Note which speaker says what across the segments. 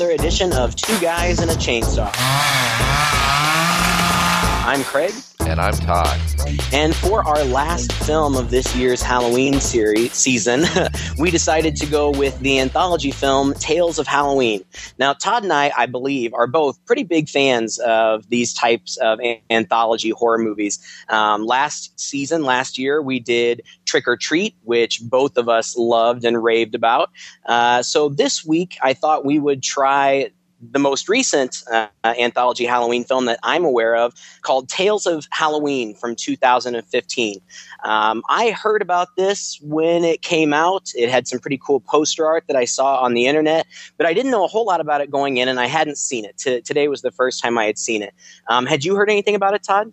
Speaker 1: another edition of Two Guys and a Chainsaw. I'm Craig.
Speaker 2: And I'm Todd.
Speaker 1: And for our last film of this year's Halloween series season, we decided to go with the anthology film Tales of Halloween. Now, Todd and I, I believe, are both pretty big fans of these types of anthology horror movies. Um, last season, last year, we did Trick or Treat, which both of us loved and raved about. Uh, so this week, I thought we would try the most recent uh, anthology Halloween film that I'm aware of called Tales of Halloween from 2015. Um, I heard about this when it came out. It had some pretty cool poster art that I saw on the internet, but I didn't know a whole lot about it going in, and I hadn't seen it. T- today was the first time I had seen it. Um, had you heard anything about it, Todd?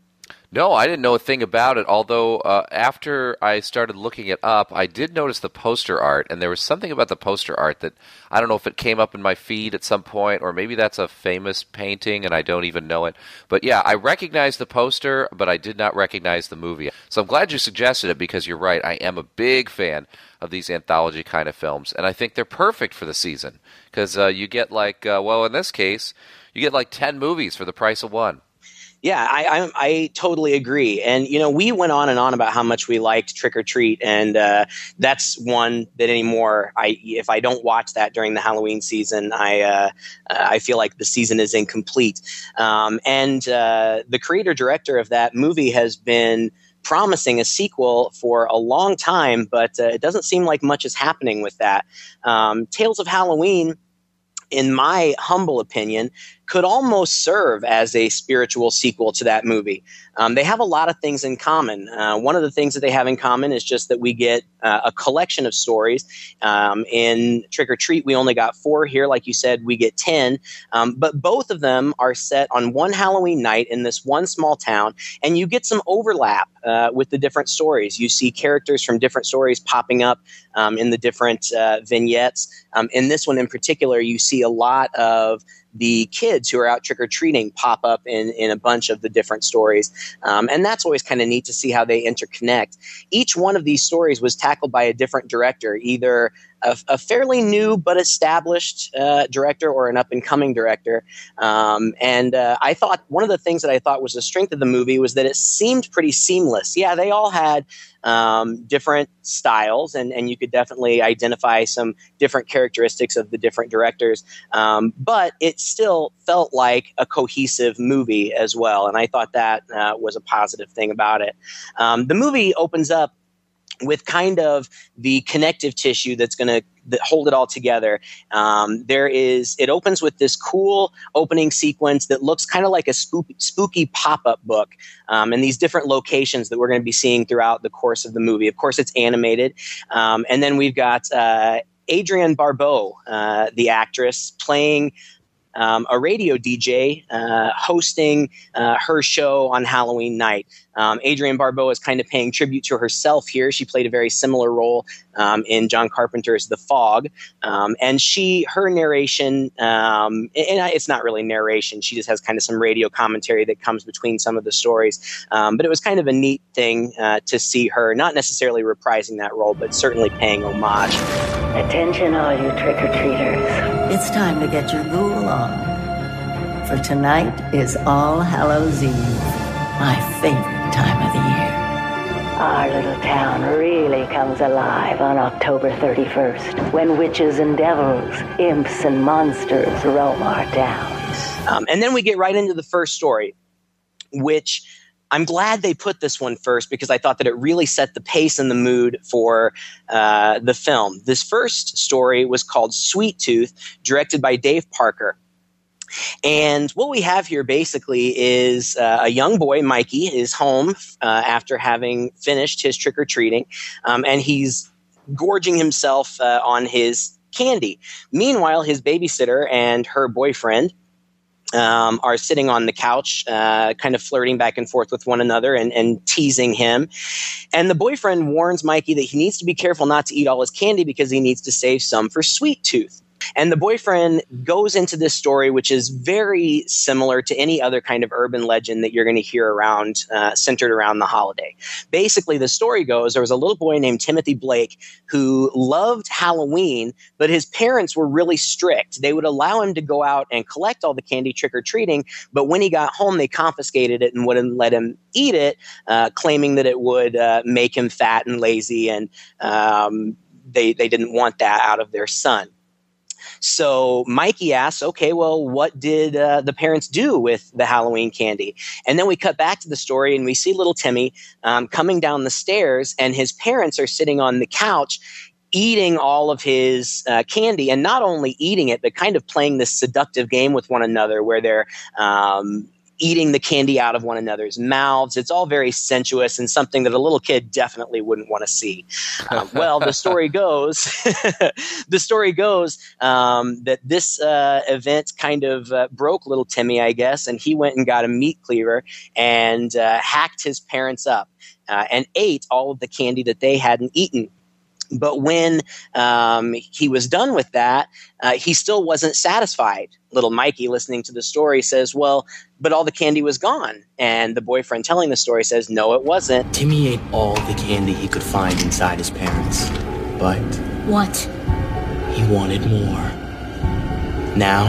Speaker 2: No, I didn't know a thing about it. Although uh, after I started looking it up, I did notice the poster art, and there was something about the poster art that I don't know if it came up in my feed at some point, or maybe that's a famous painting and I don't even know it. But yeah, I recognized the poster, but I did not recognize the movie. So I'm glad you suggested it because you're right. I am a big fan of these anthology kind of films, and I think they're perfect for the season because uh, you get like, uh, well, in this case, you get like ten movies for the price of one.
Speaker 1: Yeah, I, I, I totally agree. And you know, we went on and on about how much we liked Trick or Treat, and uh, that's one that anymore. I if I don't watch that during the Halloween season, I uh, I feel like the season is incomplete. Um, and uh, the creator director of that movie has been promising a sequel for a long time, but uh, it doesn't seem like much is happening with that. Um, Tales of Halloween in my humble opinion, could almost serve as a spiritual sequel to that movie. Um, they have a lot of things in common. Uh, one of the things that they have in common is just that we get uh, a collection of stories. Um, in Trick or Treat, we only got four. Here, like you said, we get 10. Um, but both of them are set on one Halloween night in this one small town, and you get some overlap uh, with the different stories. You see characters from different stories popping up um, in the different uh, vignettes. Um, in this one in particular, you see a lot of the kids who are out trick or treating pop up in, in a bunch of the different stories. Um, and that's always kind of neat to see how they interconnect. Each one of these stories was tackled by a different director, either a, a fairly new but established uh, director or an up and coming director. Um, and uh, I thought one of the things that I thought was the strength of the movie was that it seemed pretty seamless. Yeah, they all had um, different styles, and, and you could definitely identify some different characteristics of the different directors. Um, but it still felt like a cohesive movie as well, and I thought that uh, was a positive thing about it. Um, the movie opens up with kind of the connective tissue that's going to hold it all together. Um, there is it opens with this cool opening sequence that looks kind of like a spooky, spooky pop up book, um, and these different locations that we're going to be seeing throughout the course of the movie. Of course, it's animated, um, and then we've got. Uh, Adrienne Barbeau, uh, the actress, playing um, a radio DJ uh, hosting uh, her show on Halloween night. Um, Adrienne Barbeau is kind of paying tribute to herself here. She played a very similar role um, in John Carpenter's The Fog, um, and she her narration, um, and it's not really narration. She just has kind of some radio commentary that comes between some of the stories. Um, but it was kind of a neat thing uh, to see her, not necessarily reprising that role, but certainly paying homage.
Speaker 3: Attention, all you trick or treaters!
Speaker 4: It's time to get your ghoul on. For tonight is All Hallows Eve, my favorite time of the year.
Speaker 3: Our little town really comes alive on October 31st when witches and devils, imps and monsters roam our towns.
Speaker 1: Um, and then we get right into the first story, which I'm glad they put this one first because I thought that it really set the pace and the mood for uh, the film. This first story was called Sweet Tooth, directed by Dave Parker. And what we have here basically is uh, a young boy, Mikey, is home uh, after having finished his trick or treating, um, and he's gorging himself uh, on his candy. Meanwhile, his babysitter and her boyfriend um, are sitting on the couch, uh, kind of flirting back and forth with one another and, and, teasing him. And the boyfriend warns Mikey that he needs to be careful not to eat all his candy because he needs to save some for Sweet Tooth. And the boyfriend goes into this story, which is very similar to any other kind of urban legend that you're going to hear around, uh, centered around the holiday. Basically, the story goes there was a little boy named Timothy Blake who loved Halloween, but his parents were really strict. They would allow him to go out and collect all the candy trick or treating, but when he got home, they confiscated it and wouldn't let him eat it, uh, claiming that it would uh, make him fat and lazy and um, they, they didn't want that out of their son. So Mikey asks, okay, well, what did uh, the parents do with the Halloween candy? And then we cut back to the story and we see little Timmy um, coming down the stairs, and his parents are sitting on the couch eating all of his uh, candy and not only eating it but kind of playing this seductive game with one another where they're um, eating the candy out of one another's mouths. It's all very sensuous and something that a little kid definitely wouldn't want to see. Um, well, the story goes, the story goes um, that this uh, event kind of uh, broke little Timmy, I guess, and he went and got a meat cleaver and uh, hacked his parents up uh, and ate all of the candy that they hadn't eaten. But when um, he was done with that, uh, he still wasn't satisfied. Little Mikey, listening to the story, says, Well, but all the candy was gone. And the boyfriend telling the story says, No, it wasn't.
Speaker 5: Timmy ate all the candy he could find inside his parents. But.
Speaker 6: What?
Speaker 5: He wanted more. Now,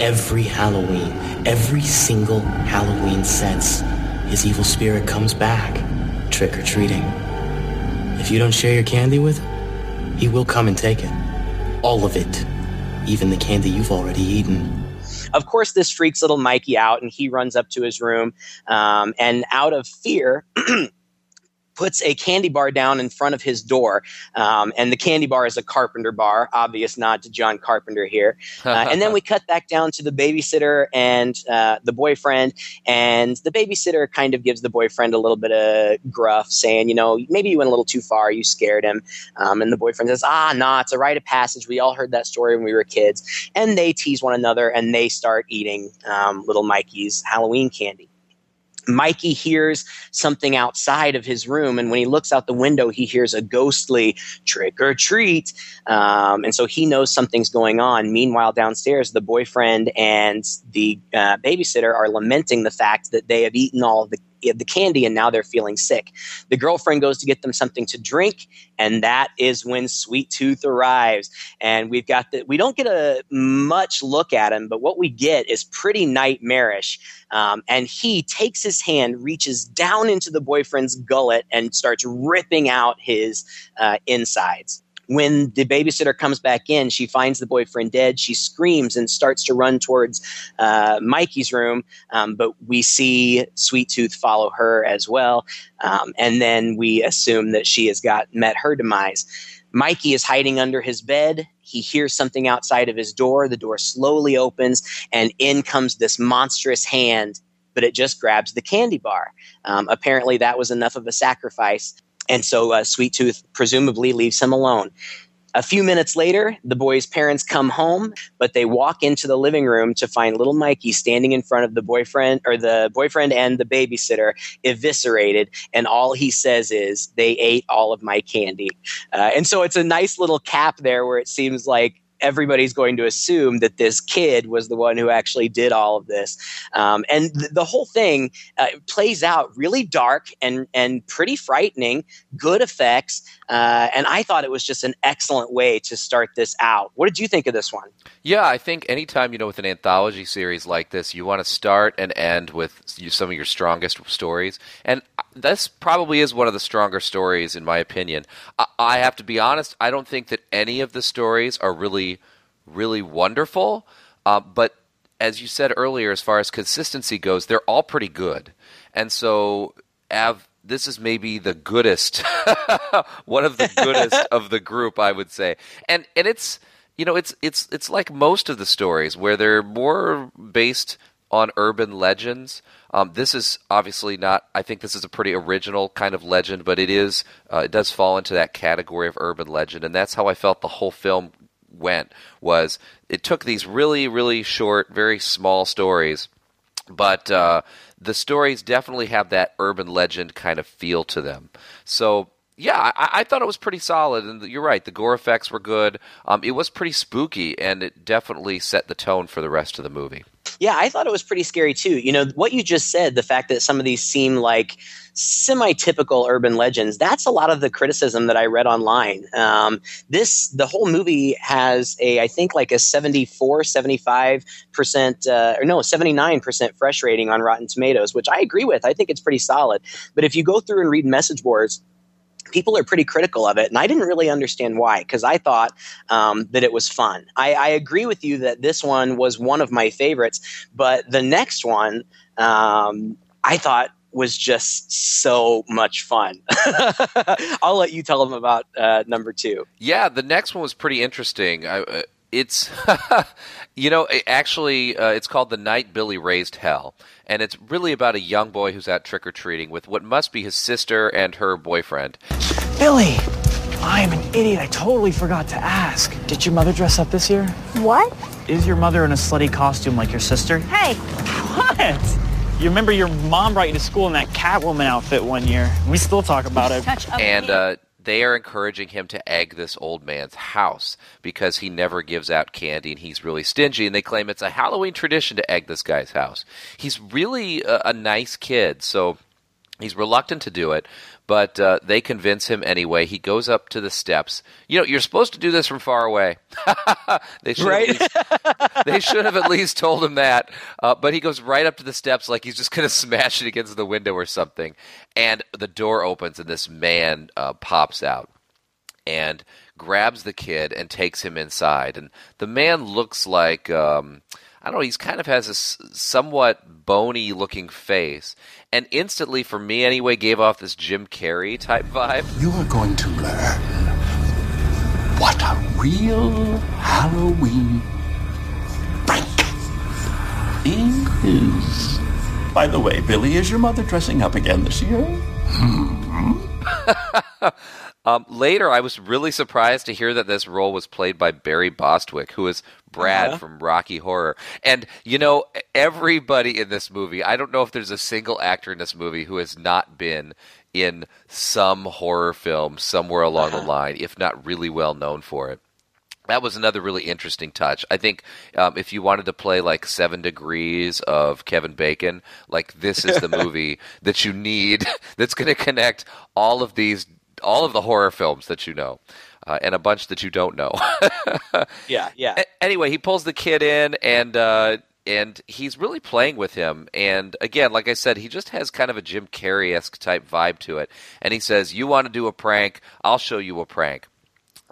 Speaker 5: every Halloween, every single Halloween since, his evil spirit comes back, trick or treating. If you don't share your candy with him, he will come and take it. All of it. Even the candy you've already eaten.
Speaker 1: Of course, this freaks little Mikey out, and he runs up to his room. Um, and out of fear, puts a candy bar down in front of his door. Um, and the candy bar is a Carpenter bar, obvious nod to John Carpenter here. Uh, and then we cut back down to the babysitter and uh, the boyfriend. And the babysitter kind of gives the boyfriend a little bit of gruff, saying, you know, maybe you went a little too far, you scared him. Um, and the boyfriend says, ah, nah, it's a rite of passage. We all heard that story when we were kids. And they tease one another and they start eating um, little Mikey's Halloween candy. Mikey hears something outside of his room, and when he looks out the window, he hears a ghostly trick or treat. Um, and so he knows something's going on. Meanwhile, downstairs, the boyfriend and the uh, babysitter are lamenting the fact that they have eaten all the the candy and now they're feeling sick. The girlfriend goes to get them something to drink, and that is when Sweet Tooth arrives. And we've got the we don't get a much look at him, but what we get is pretty nightmarish. Um, and he takes his hand, reaches down into the boyfriend's gullet, and starts ripping out his uh, insides when the babysitter comes back in, she finds the boyfriend dead. She screams and starts to run towards uh, Mikey's room, um, but we see Sweet Tooth follow her as well, um, and then we assume that she has got met her demise. Mikey is hiding under his bed. He hears something outside of his door. The door slowly opens, and in comes this monstrous hand but it just grabs the candy bar. Um, apparently, that was enough of a sacrifice and so uh, Sweet Tooth presumably leaves him alone. A few minutes later, the boy's parents come home, but they walk into the living room to find little Mikey standing in front of the boyfriend or the boyfriend and the babysitter eviscerated. And all he says is, They ate all of my candy. Uh, and so it's a nice little cap there where it seems like everybody's going to assume that this kid was the one who actually did all of this. Um, and th- the whole thing uh, plays out really dark and, and pretty frightening, good effects. Uh, and I thought it was just an excellent way to start this out. What did you think of this one?
Speaker 2: Yeah, I think anytime, you know, with an anthology series like this, you want to start and end with some of your strongest stories. And this probably is one of the stronger stories, in my opinion. I, I have to be honest, I don't think that any of the stories are really, really wonderful. Uh, but as you said earlier, as far as consistency goes, they're all pretty good. And so, Av, this is maybe the goodest, one of the goodest of the group, I would say. And and it's you know it's it's it's like most of the stories where they're more based on urban legends. Um, this is obviously not. I think this is a pretty original kind of legend, but it is. Uh, it does fall into that category of urban legend, and that's how I felt the whole film went. Was it took these really really short, very small stories, but uh, the stories definitely have that urban legend kind of feel to them. So yeah, I, I, thought it was pretty solid, and you're right. The gore effects were good. Um, it was pretty spooky, and it definitely set the tone for the rest of the movie.
Speaker 1: Yeah, I thought it was pretty scary too. You know, what you just said, the fact that some of these seem like semi typical urban legends, that's a lot of the criticism that I read online. Um, this, the whole movie has a, I think like a 74, 75%, uh, or no, 79% fresh rating on Rotten Tomatoes, which I agree with. I think it's pretty solid. But if you go through and read message boards, people are pretty critical of it, and I didn't really understand why because I thought um, that it was fun. I, I, agree with you that this one was one of my favorites, but the next one um, I thought was just so much fun. I'll let you tell them about uh, number two.
Speaker 2: Yeah, the next one was pretty interesting. I, uh, it's you know actually uh, it's called the night billy raised hell and it's really about a young boy who's out trick or treating with what must be his sister and her boyfriend.
Speaker 6: Billy, I'm an idiot. I totally forgot to ask. Did your mother dress up this year?
Speaker 7: What?
Speaker 6: Is your mother in a slutty costume like your sister?
Speaker 7: Hey.
Speaker 6: What? You remember your mom brought you to school in that Catwoman outfit one year. We still talk about it.
Speaker 2: and uh, they are encouraging him to egg this old man's house because he never gives out candy and he's really stingy. And they claim it's a Halloween tradition to egg this guy's house. He's really a, a nice kid, so he's reluctant to do it but uh, they convince him anyway. He goes up to the steps. You know, you're supposed to do this from far away. they should right? least, they should have at least told him that. Uh, but he goes right up to the steps like he's just going to smash it against the window or something. And the door opens and this man uh, pops out and grabs the kid and takes him inside. And the man looks like. Um, I don't know, he's kind of has a somewhat bony looking face. And instantly, for me anyway, gave off this Jim Carrey type vibe.
Speaker 8: You are going to learn what a real Halloween prank is. By the way, Billy, is your mother dressing up again this year? Hmm.
Speaker 2: Um, later, I was really surprised to hear that this role was played by Barry Bostwick, who is Brad uh-huh. from Rocky Horror. And, you know, everybody in this movie, I don't know if there's a single actor in this movie who has not been in some horror film somewhere along uh-huh. the line, if not really well known for it that was another really interesting touch. I think um, if you wanted to play like Seven Degrees of Kevin Bacon, like this is the movie that you need that's going to connect all of these all of the horror films that you know. Uh, and a bunch that you don't know.
Speaker 1: yeah, yeah.
Speaker 2: A- anyway, he pulls the kid in, and uh, and he's really playing with him. And again, like I said, he just has kind of a Jim Carrey esque type vibe to it. And he says, "You want to do a prank? I'll show you a prank."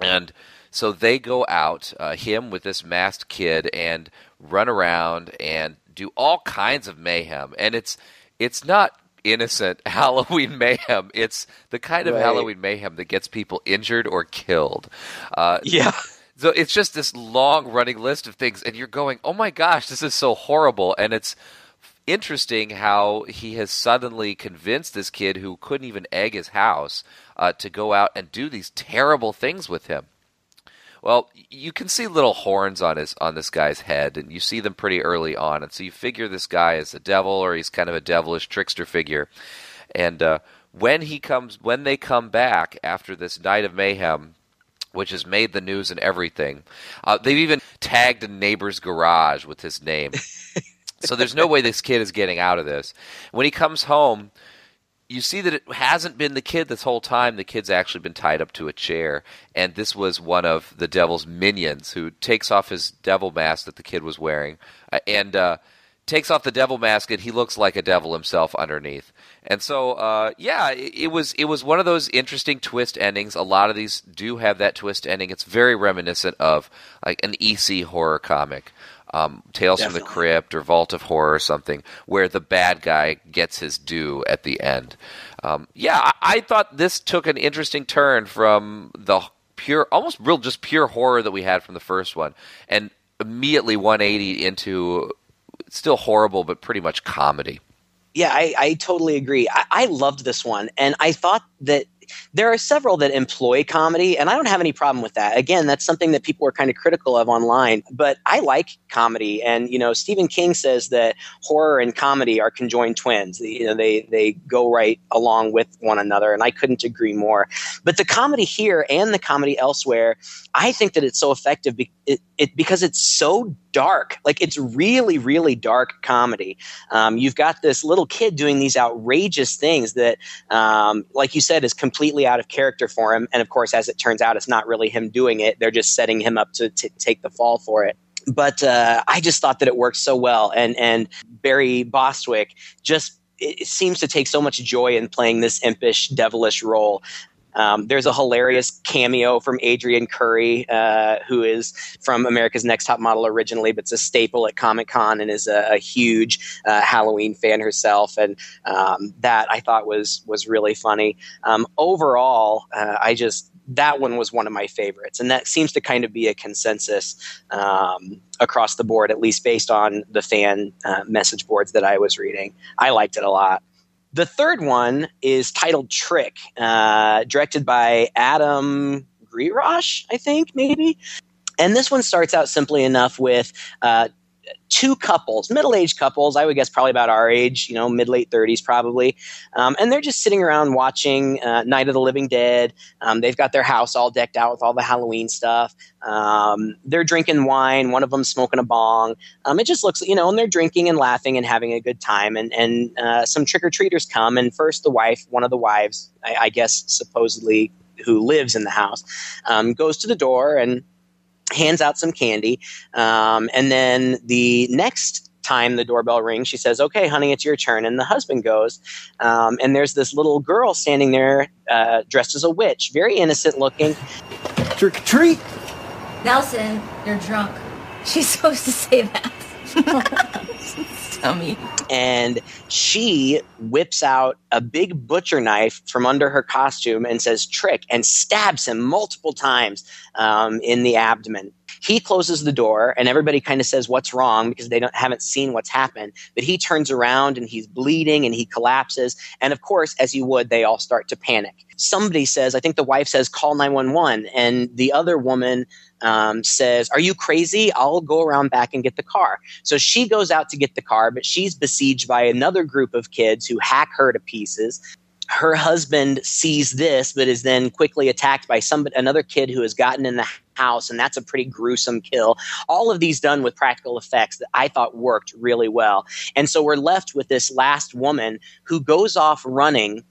Speaker 2: And so they go out, uh, him with this masked kid, and run around and do all kinds of mayhem. And it's it's not innocent Halloween mayhem. It's the kind of right. Halloween mayhem that gets people injured or killed.
Speaker 1: Uh, yeah.
Speaker 2: So it's just this long running list of things, and you're going, oh my gosh, this is so horrible. And it's interesting how he has suddenly convinced this kid who couldn't even egg his house uh, to go out and do these terrible things with him. Well, you can see little horns on his on this guy's head, and you see them pretty early on, and so you figure this guy is a devil, or he's kind of a devilish trickster figure. And uh, when he comes, when they come back after this night of mayhem, which has made the news and everything, uh, they've even tagged a neighbor's garage with his name. so there's no way this kid is getting out of this. When he comes home, you see that it hasn't been the kid this whole time. The kid's actually been tied up to a chair, and this was one of the devil's minions who takes off his devil mask that the kid was wearing, uh, and uh, takes off the devil mask, and he looks like a devil himself underneath. And so, uh, yeah, it, it, was it was one of those interesting twist endings. A lot of these do have that twist ending. It's very reminiscent of like an EC horror comic um, Tales Definitely. from the Crypt or Vault of Horror or something, where the bad guy gets his due at the end. Um, yeah, I, I, thought this took an interesting turn from the pure, almost real, just pure horror that we had from the first one, and immediately 180 into still horrible, but pretty much comedy.
Speaker 1: Yeah, I, I totally agree. I, I, loved this one, and I thought that there are several that employ comedy, and I don't have any problem with that. Again, that's something that people are kind of critical of online, but I like comedy. And you know, Stephen King says that horror and comedy are conjoined twins. You know, they they go right along with one another, and I couldn't agree more. But the comedy here and the comedy elsewhere, I think that it's so effective be- it, it, because it's so dark. Like it's really, really dark comedy. Um, you've got this little kid doing these outrageous things that, um, like you said, is completely out of character for him. And of course, as it turns out, it's not really him doing it. They're just setting him up to t- take the fall for it but uh, I just thought that it worked so well, and and Barry Bostwick just it seems to take so much joy in playing this impish, devilish role. Um, there's a hilarious cameo from Adrienne Curry, uh, who is from America's Next Top Model originally, but it's a staple at Comic Con and is a, a huge uh, Halloween fan herself. And um, that I thought was was really funny. Um, overall, uh, I just that one was one of my favorites, and that seems to kind of be a consensus um, across the board, at least based on the fan uh, message boards that I was reading. I liked it a lot. The third one is titled Trick, uh, directed by Adam Gierasch, I think, maybe. And this one starts out simply enough with uh, two couples, middle aged couples, I would guess probably about our age, you know, mid late 30s probably. Um, and they're just sitting around watching uh, Night of the Living Dead. Um, they've got their house all decked out with all the Halloween stuff. Um, they're drinking wine, one of them smoking a bong. Um, it just looks, you know, and they're drinking and laughing and having a good time. And, and uh, some trick or treaters come. And first, the wife, one of the wives, I, I guess supposedly who lives in the house, um, goes to the door and hands out some candy. Um, and then the next time the doorbell rings, she says, Okay, honey, it's your turn. And the husband goes. Um, and there's this little girl standing there uh, dressed as a witch, very innocent looking.
Speaker 7: Trick or treat!
Speaker 9: Nelson, you're drunk. She's supposed to say that.
Speaker 1: And she whips out a big butcher knife from under her costume and says, Trick, and stabs him multiple times um, in the abdomen. He closes the door, and everybody kind of says, "What's wrong?" because they don't haven't seen what's happened. But he turns around and he's bleeding and he collapses. And of course, as you would, they all start to panic. Somebody says, I think the wife says, "Call 911," and the other woman um, says, Are you crazy? I'll go around back and get the car. So she goes out to get the car, but she's besieged by another group of kids who hack her to pieces. Her husband sees this, but is then quickly attacked by some another kid who has gotten in the house, and that's a pretty gruesome kill. All of these done with practical effects that I thought worked really well. And so we're left with this last woman who goes off running,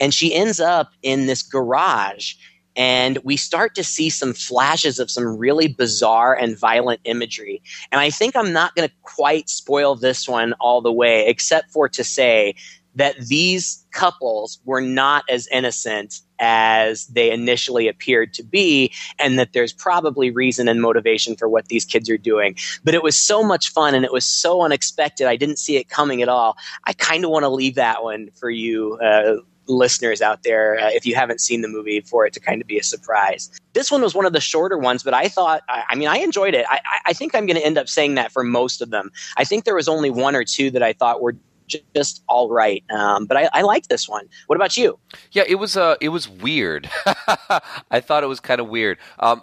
Speaker 1: and she ends up in this garage and we start to see some flashes of some really bizarre and violent imagery. And I think I'm not going to quite spoil this one all the way, except for to say that these couples were not as innocent as they initially appeared to be, and that there's probably reason and motivation for what these kids are doing. But it was so much fun and it was so unexpected. I didn't see it coming at all. I kind of want to leave that one for you. Uh, listeners out there, uh, if you haven't seen the movie, for it to kind of be a surprise. This one was one of the shorter ones, but I thought, I, I mean, I enjoyed it. I, I think I'm going to end up saying that for most of them. I think there was only one or two that I thought were just all right. Um, but I, I liked this one. What about you?
Speaker 2: Yeah, it was uh, it was weird. I thought it was kind of weird. Um,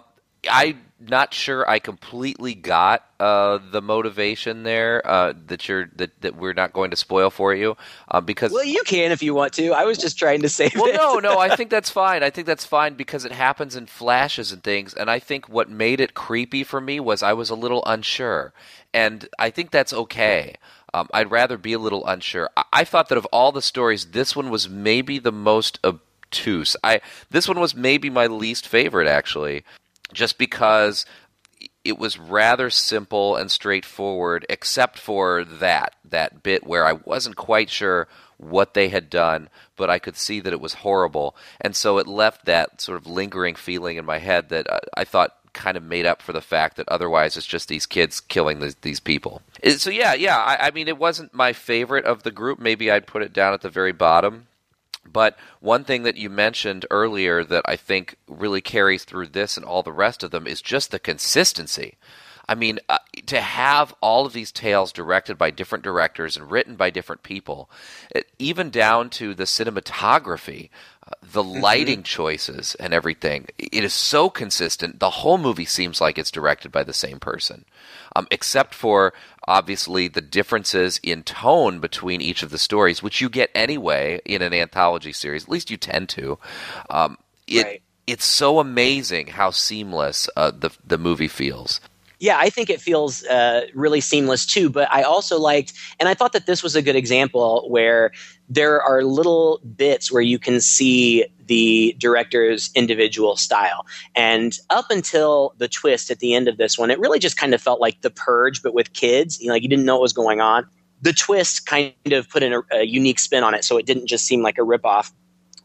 Speaker 2: I not sure I completely got uh, the motivation there uh, that you're that, that we're not going to spoil for you uh, because
Speaker 1: well you can if you want to I was just trying to save
Speaker 2: well
Speaker 1: it.
Speaker 2: no no I think that's fine I think that's fine because it happens in flashes and things and I think what made it creepy for me was I was a little unsure and I think that's okay um, I'd rather be a little unsure. I-, I thought that of all the stories this one was maybe the most obtuse. I this one was maybe my least favorite actually just because it was rather simple and straightforward, except for that that bit where I wasn't quite sure what they had done, but I could see that it was horrible, and so it left that sort of lingering feeling in my head that uh, I thought kind of made up for the fact that otherwise it's just these kids killing the, these people. So yeah, yeah, I, I mean it wasn't my favorite of the group. Maybe I'd put it down at the very bottom. But one thing that you mentioned earlier that I think really carries through this and all the rest of them is just the consistency. I mean, uh, to have all of these tales directed by different directors and written by different people, it, even down to the cinematography, uh, the lighting choices and everything. It is so consistent. The whole movie seems like it's directed by the same person, um, except for obviously the differences in tone between each of the stories, which you get anyway in an anthology series. At least you tend to. Um, it
Speaker 1: Right.
Speaker 2: it's so amazing how seamless uh, the the movie feels.
Speaker 1: Yeah, I think it feels uh, really seamless too. But I also liked, and I thought that this was a good example where there are little bits where you can see the director's individual style. And up until the twist at the end of this one, it really just kind of felt like The Purge, but with kids. You know, like you didn't know what was going on. The twist kind of put in a, a unique spin on it, so it didn't just seem like a ripoff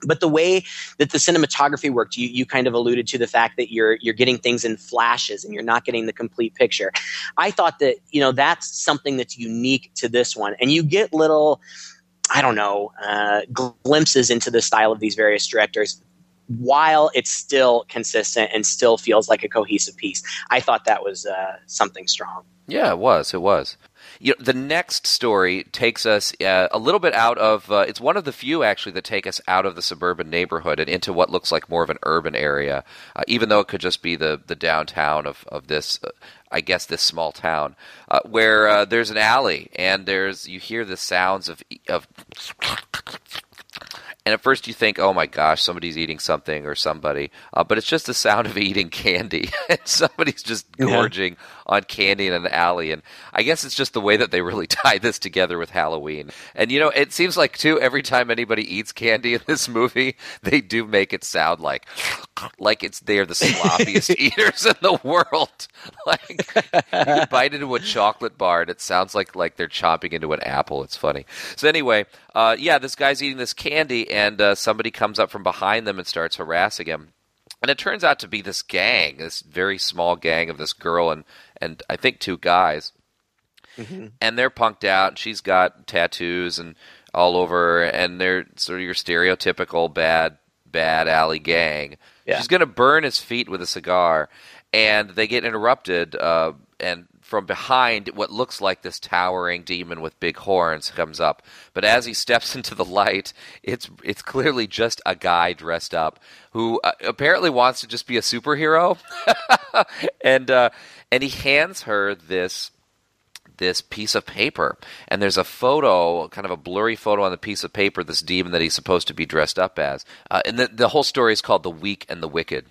Speaker 1: but the way that the cinematography worked you, you kind of alluded to the fact that you're you're getting things in flashes and you're not getting the complete picture i thought that you know that's something that's unique to this one and you get little i don't know uh, glimpses into the style of these various directors while it's still consistent and still feels like a cohesive piece i thought that was uh, something strong
Speaker 2: Yeah, it was. It was. You know, the next story takes us uh, a little bit out of. Uh, it's one of the few actually that take us out of the suburban neighborhood and into what looks like more of an urban area, uh, even though it could just be the the downtown of of this. Uh, I guess this small town uh, where uh, there's an alley and there's you hear the sounds of of and at first you think, oh my gosh, somebody's eating something or somebody, uh, but it's just the sound of eating candy. And somebody's just
Speaker 1: Yeah.
Speaker 2: On candy in an alley, and I guess it's just the way that they really tie this together with Halloween. And you know, it seems like too every time anybody eats candy in this movie, they do make it sound like like it's they're the sloppiest eaters in the world. Like you bite into a chocolate bar and it sounds like like they're chomping into an apple. It's funny. So anyway, uh, yeah, this guy's eating this candy, and uh, somebody comes up from behind them and starts harassing him. And it turns out to be this gang, this very small gang of this girl and and I think two guys and they're punked out. And she's got tattoos and all over, and they're sort of your stereotypical bad, bad alley gang.
Speaker 1: Yeah.
Speaker 2: She's going to burn his feet with a cigar, and they get interrupted. Uh, and from behind, what looks like this towering demon with big horns comes up. But as he steps into the light, it's it's clearly just a guy dressed up who uh, apparently wants to just be a superhero, and uh, and he hands her this this piece of paper. And there's a photo kind of a blurry photo on the piece of paper this demon that he's supposed to be dressed up as. Uh, and the, the whole story is called the weak and the wicked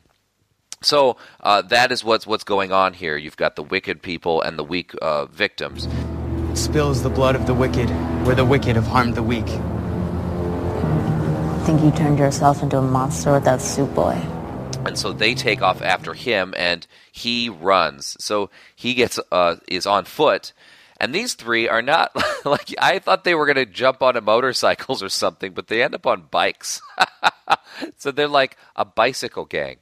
Speaker 2: so uh, that is what's what's going on here. You've got the wicked people and the weak uh, victims.
Speaker 7: Spills the blood of the wicked, where the wicked have harmed the weak.
Speaker 10: I think you turned yourself into a monster with that soup boy.
Speaker 2: and so they take off after him and he runs. So he gets uh, is on foot. And these three are not like i thought they were going to jump onto motorcycles or something but they end up on bikes. So they're like a bicycle gang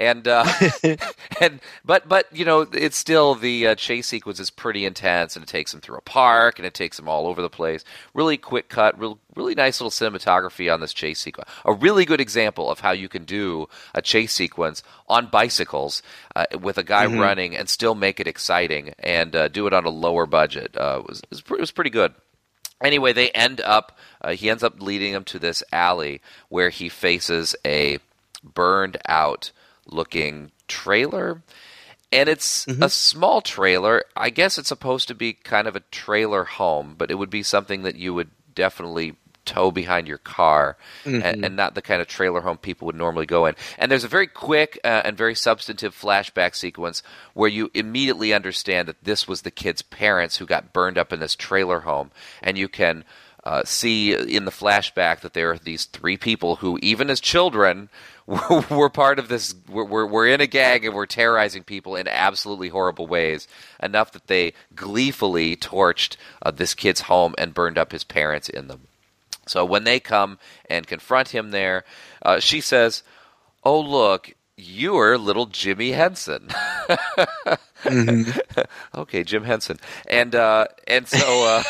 Speaker 2: and uh, and but but you know it's still the uh, chase sequence is pretty intense and it takes them through a park and it takes them all over the place. Really quick cut real really nice little cinematography on this chase sequence a really good example of how you can do a chase sequence on bicycles uh, with a guy running and still make it exciting and uh, do it on a lower budget. Uh, it was, it was, pre- it was pretty good. Anyway they end up uh, he ends up leading them to this alley where he faces a burned out looking trailer. And it's a small trailer. I guess it's supposed to be kind of a trailer home but it would be something that you would definitely tow behind your car and, and not the kind of trailer home people would normally go in. And there's a very quick uh, and very substantive flashback sequence where you immediately understand that this was the kid's parents who got burned up in this trailer home. And you can uh, see in the flashback that there are these three people who, even as children, were, part of this. Were, were, were in a gang and were terrorizing people in absolutely horrible ways, enough that they gleefully torched uh, this kid's home and burned up his parents in them. So when they come and confront him there, uh, she says, "Oh look." You're little Jimmy Henson. okay, Jim Henson, and uh, and so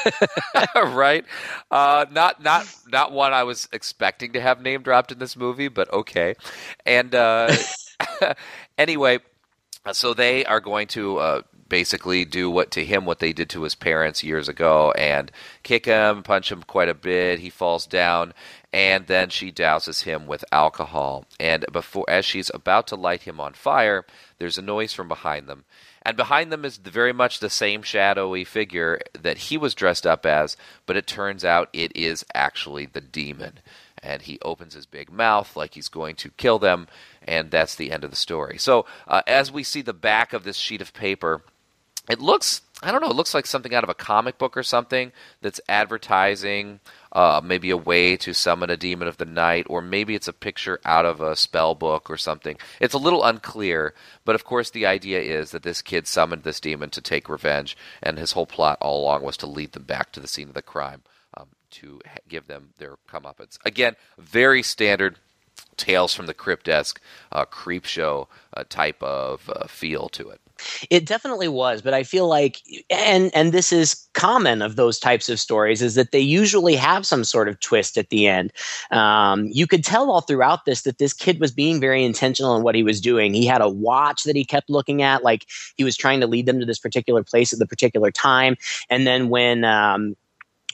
Speaker 2: uh, right, uh, not not not one I was expecting to have name dropped in this movie, but okay, and uh, anyway, so they are going to uh, basically do what to him what they did to his parents years ago and kick him, punch him quite a bit. He falls down, and then she douses him with alcohol. And before, as she's about to light him on fire, there's a noise from behind them. And behind them is very much the same shadowy figure that he was dressed up as, but it turns out it is actually the demon. And he opens his big mouth like he's going to kill them, and that's the end of the story. So, uh, as we see the back of this sheet of paper, it looks I don't know. It looks like something out of a comic book or something that's advertising uh, maybe a way to summon a demon of the night, or maybe it's a picture out of a spell book or something. It's a little unclear, but of course, the idea is that this kid summoned this demon to take revenge, and his whole plot all along was to lead them back to the scene of the crime um, to give them their comeuppance. Again, very standard Tales from the Crypt esque uh, creep show uh, type of uh, feel to it.
Speaker 1: It definitely was, but I feel like, and and this is common of those types of stories, is that they usually have some sort of twist at the end. Um, you could tell all throughout this that this kid was being very intentional in what he was doing. He had a watch that he kept looking at, like he was trying to lead them to this particular place at the particular time. And then when um,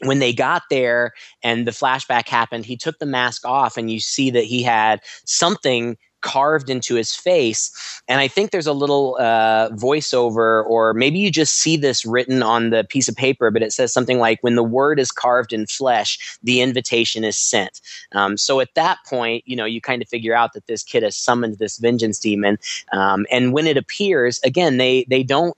Speaker 1: when they got there and the flashback happened, he took the mask off, and you see that he had something carved into his face. And I think there's a little uh, voiceover, or maybe you just see this written on the piece of paper, but it says something like, When the word is carved in flesh, the invitation is sent. Um, so at that point, you know, you kind of figure out that this kid has summoned this vengeance demon. Um, and when it appears, again, they, they don't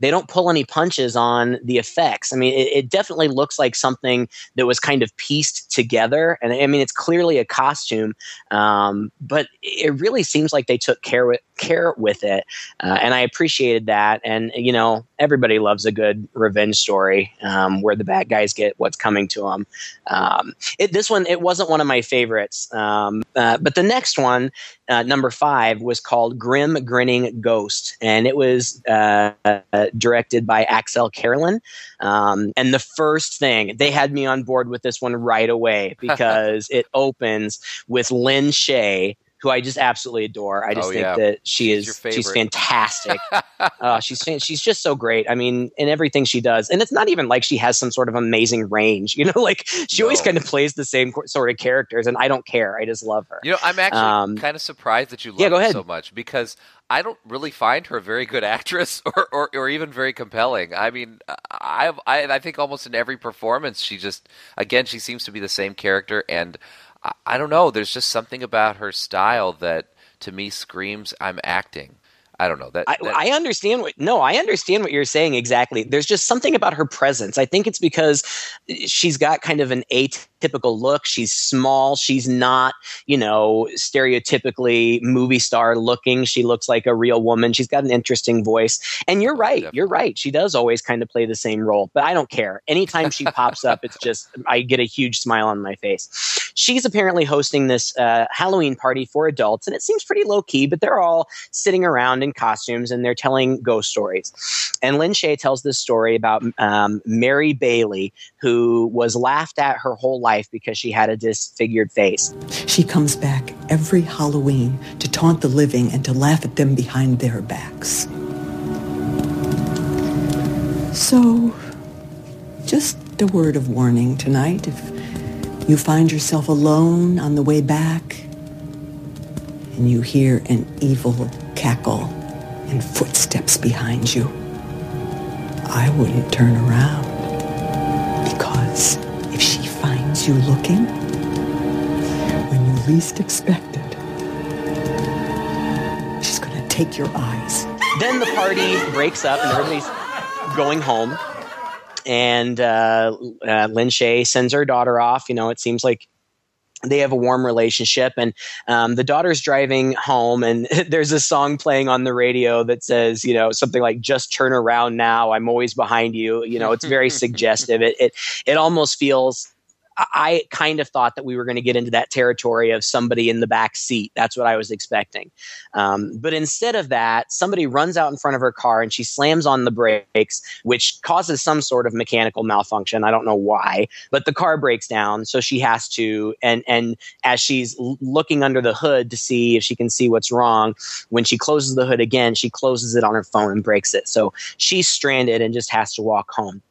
Speaker 1: they don't pull any punches on the effects. I mean, it, it, definitely looks like something that was kind of pieced together. And I mean, it's clearly a costume, um, but it really seems like they took care with, care with it. Uh, and I appreciated that. And, you know, everybody loves a good revenge story um, where the bad guys get what's coming to them. Um, it, this one, it wasn't one of my favorites. Um, uh, but the next one, uh, number five, was called Grim Grinning Ghost. And it was uh, directed by Axelle Carolyn. Um, and the first thing, they had me on board with this one right away because it opens with Lin Shaye who I just absolutely adore. I just oh, think yeah. that she she's is she's fantastic. uh, she's she's just so great. I mean, in everything she does, and it's not even like she has some sort of amazing range. You know, like she no. always kind of plays the same sort of characters, and I don't care. I just love her.
Speaker 2: You know, I'm actually um, kind of surprised that you love
Speaker 1: yeah, go ahead.
Speaker 2: so much because I don't really find her a very good actress or, or, or, even very compelling. I mean, I, I I think almost in every performance, she just again she seems to be the same character, and I, I don't know. There's just something about her style that to me screams I'm acting. I don't know that,
Speaker 1: I,
Speaker 2: that,
Speaker 1: I, understand what no, I understand what you're saying exactly. There's just something about her presence. I think it's because she's got kind of an atypical look. She's small. She's not, you know, stereotypically movie star looking. She looks like a real woman. She's got an interesting voice. And you're right. Definitely. You're right. She does always kind of play the same role. But I don't care. Anytime she pops up, it's just I get a huge smile on my face. She's apparently hosting this uh, Halloween party for adults, and it seems pretty low key. But they're all sitting around and in costumes and they're telling ghost stories. And Lin Shaye tells this story about um, Mary Bailey, who was laughed at her whole life because she had a disfigured face.
Speaker 11: She comes back every Halloween to taunt the living and to laugh at them behind their backs. So, just a word of warning tonight. If you find yourself alone on the way back and you hear an evil cackle and footsteps behind you, I wouldn't turn around. Because if she finds you looking, when you least expect it, she's going to take your eyes.
Speaker 1: Then the party breaks up and everybody's going home. And uh, uh, Lin Shaye sends her daughter off. You know, it seems like they have a warm relationship and um, the daughter's driving home and there's a song playing on the radio that says you know something like just turn around now i'm always behind you you know it's very suggestive. It, it it almost feels I kind of thought that we were going to get into that territory of somebody in the back seat. That's what I was expecting. Um, but instead of that, somebody runs out in front of her car and she slams on the brakes, which causes some sort of mechanical malfunction. I don't know why, but the car breaks down. So she has to, and, and as she's looking under the hood to see if she can see what's wrong, when she closes the hood again, she closes it on her phone and breaks it. So she's stranded and just has to walk home.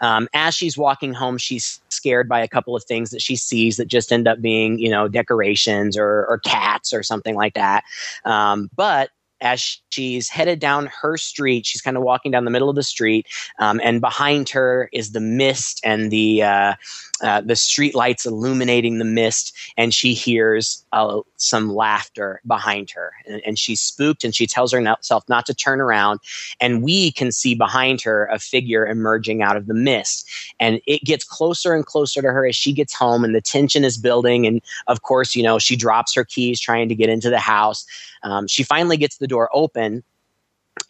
Speaker 1: Um, as she's walking home, she's scared by a couple of things that she sees that just end up being, you know, decorations or, or cats or something like that. Um, but as she's headed down her street, she's kind of walking down the middle of the street, um, and behind her is the mist and the uh, uh, the street lights illuminating the mist, and she hears uh, some laughter behind her, and, and, she's spooked, and she tells herself not to turn around, and we can see behind her a figure emerging out of the mist, and it gets closer and closer to her as she gets home, and the tension is building, and of course, you know, she drops her keys trying to get into the house. Um, she finally gets the door open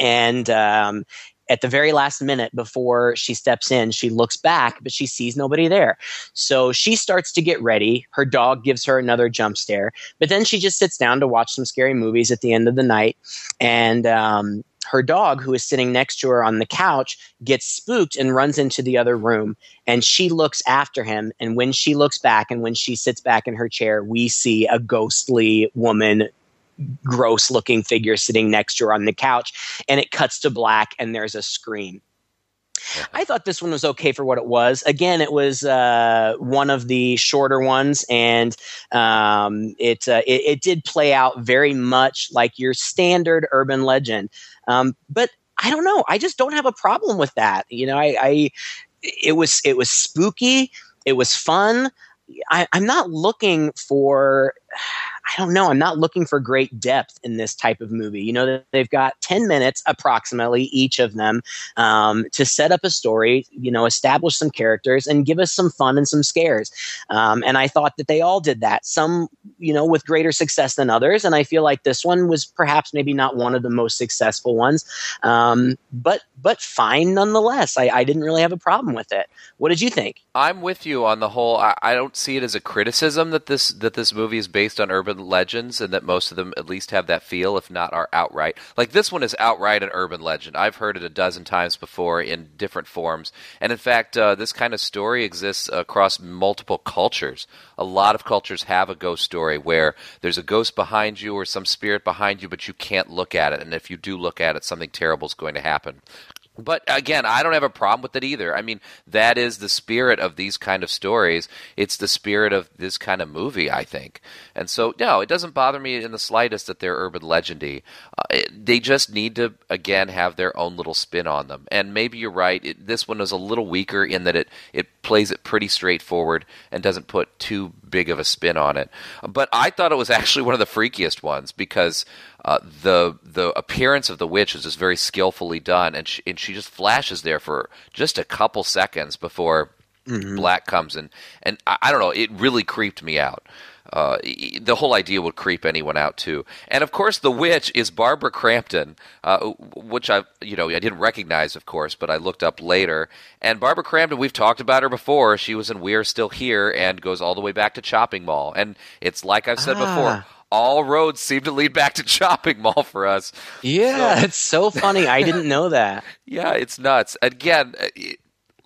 Speaker 1: and um, at the very last minute before she steps in, she looks back, but she sees nobody there. So she starts to get ready. Her dog gives her another jump scare, but then she just sits down to watch some scary movies at the end of the night. And um, her dog, who is sitting next to her on the couch, gets spooked and runs into the other room. And she looks after him. And when she looks back and when she sits back in her chair, we see a ghostly woman gross looking figure sitting next to her on the couch and it cuts to black and there's a scream I thought this one was okay for what it was. Again, it was uh, one of the shorter ones, and um, it, uh, it, it did play out very much like your standard urban legend. Um, but I don't know. I just don't have a problem with that. You know, I, I it was it was spooky. It was fun. I, I'm not looking for I don't know. I'm not looking for great depth in this type of movie. You know, they've got 10 minutes approximately, each of them, um, to set up a story, you know, establish some characters and give us some fun and some scares. Um, and I thought that they all did that, some, you know, with greater success than others. And I feel like this one was perhaps maybe not one of the most successful ones, um, but, but fine nonetheless. I, I didn't really have a problem with it. What did you think?
Speaker 2: I'm with you on the whole. I, I don't see it as a criticism that this, that this movie is based on urban urban legends, and that most of them at least have that feel, if not are outright. Like this one is outright an urban legend. I've heard it a dozen times before in different forms, and in fact, uh, this kind of story exists across multiple cultures. A lot of cultures have a ghost story where there's a ghost behind you or some spirit behind you, but you can't look at it, and if you do look at it, something terrible is going to happen. But again, I don't have a problem with it either. I mean, that is the spirit of these kind of stories. It's the spirit of this kind of movie, I think. And so, no, it doesn't bother me in the slightest that they're urban legendy. Uh, it, they just need to, again, have their own little spin on them. And maybe you're right. It, this one is a little weaker in that it, it plays it pretty straightforward and doesn't put too big of a spin on it. But I thought it was actually one of the freakiest ones because uh, the the appearance of the witch is just very skillfully done, and she, and she just flashes there for just a couple seconds before mm-hmm. Black comes in, and I, I, don't know, it really creeped me out. Uh, the whole idea would creep anyone out too, and of course, the witch is Barbara Crampton, uh, which I, you know, I didn't recognize, of course, but I looked up later. And Barbara Crampton, we've talked about her before. She was in We're Still Here and goes all the way back to Chopping Mall, and it's like I've said ah. before all roads seem to lead back to Chopping Mall for us.
Speaker 1: Yeah, so, it's so funny. I didn't know that.
Speaker 2: yeah, it's nuts. Again, uh,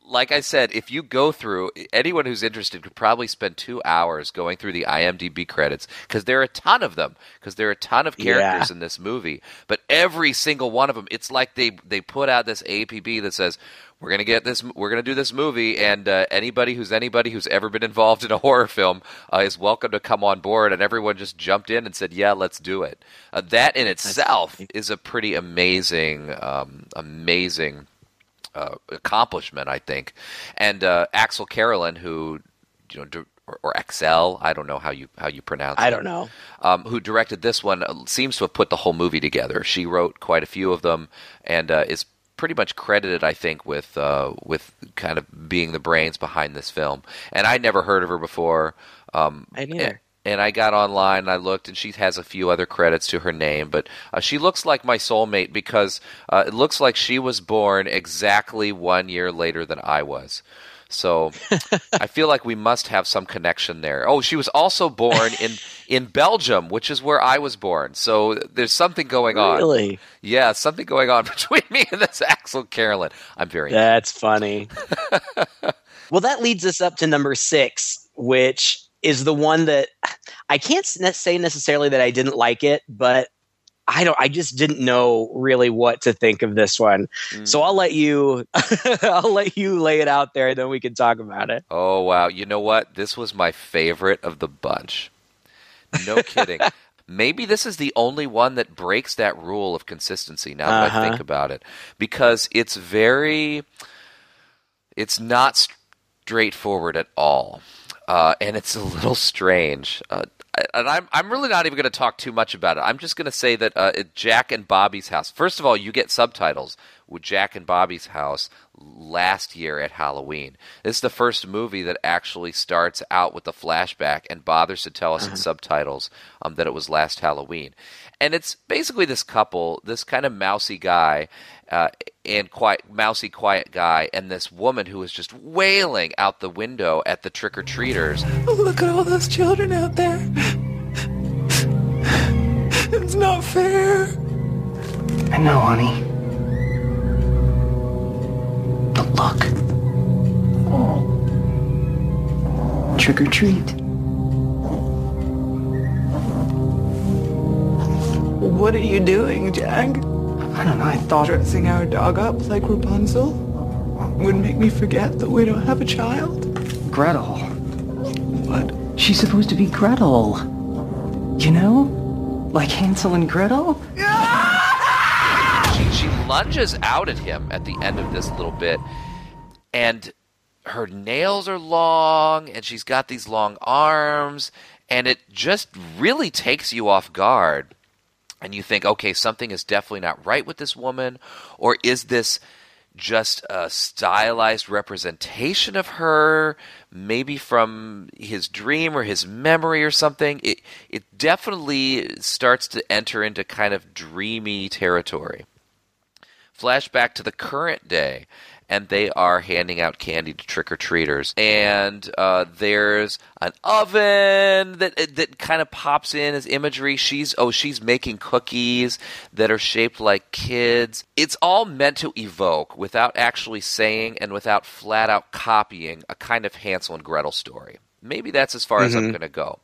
Speaker 2: like I said, if you go through, anyone who's interested could probably spend two hours going through the IMDb credits because there are a ton of them. Because there are a ton of characters yeah. in this movie, but every single one of them, it's like they they put out this APB that says we're gonna get this, we're gonna do this movie, and uh, anybody who's anybody who's ever been involved in a horror film uh, is welcome to come on board. And everyone just jumped in and said, "Yeah, let's do it." Uh, that in itself is a pretty amazing, um, amazing uh, accomplishment, I think. And uh, Axelle Carolyn, who you know. or, or Excel, I don't know how you how you pronounce.
Speaker 1: I
Speaker 2: it.
Speaker 1: don't know.
Speaker 2: Um, who directed this one? Uh, seems to have put the whole movie together. She wrote quite a few of them, and uh, is pretty much credited, I think, with uh, with kind of being the brains behind this film. And I'd never heard of her before. Um,
Speaker 1: I neither
Speaker 2: and I got online and I looked, and she has a few other credits to her name, but uh, she looks like my soulmate because uh, it looks like she was born exactly one year later than I was. So I feel like we must have some connection there. Oh, she was also born in in Belgium, which is where I was born. So there's something going on.
Speaker 1: Really?
Speaker 2: Yeah, something going on between me and this Axelle Carolyn. I'm very
Speaker 1: That's funny. well, that leads us up to number six, which is the one that I can't say necessarily that I didn't like it, but I don't. I just didn't know really what to think of this one. Mm. So I'll let you. I'll let you lay it out there, and then we can talk about it.
Speaker 2: Oh wow! You know what? This was my favorite of the bunch. No kidding. Maybe this is the only one that breaks that rule of consistency. Now that uh-huh. I think about it, because it's very. It's not straightforward at all. Uh, and it's a little strange. Uh, and I'm I'm really not even going to talk too much about it. I'm just going to say that uh, Jack and Bobby's house. First of all, you get subtitles Jack and Bobby's house last year at Halloween. This is the first movie that actually starts out with a flashback and bothers to tell us in uh-huh. subtitles um, that it was last Halloween. And it's basically this couple, this kind of mousy guy, uh, and quiet, mousy, quiet guy, and this woman who is just wailing out the window at the trick or treaters.
Speaker 11: Oh, look at all those children out there. It's not fair.
Speaker 12: I know, honey. But look. Trick or treat.
Speaker 11: What are you doing, Jack?
Speaker 12: I don't know, I thought...
Speaker 11: Dressing our dog up like Rapunzel? Would make me forget that we don't have a child?
Speaker 12: Gretel.
Speaker 11: What?
Speaker 12: She's supposed to be Gretel. You know? Like Hansel and Gretel?
Speaker 2: She, she lunges out at him at the end of this little bit, and her nails are long, and she's got these long arms, and it just really takes you off guard and you think, okay, something is definitely not right with this woman, or is this just a stylized representation of her, maybe from his dream or his memory or something? It it definitely starts to enter into kind of dreamy territory. Flashback to the current day and they are handing out candy to trick or treaters. And uh, there's an oven that that kind of pops in as imagery. She's oh she's making cookies that are shaped like kids. It's all meant to evoke without actually saying and without flat out copying a kind of Hansel and Gretel story. Maybe that's as far mm-hmm. as I'm mm-hmm. going to go.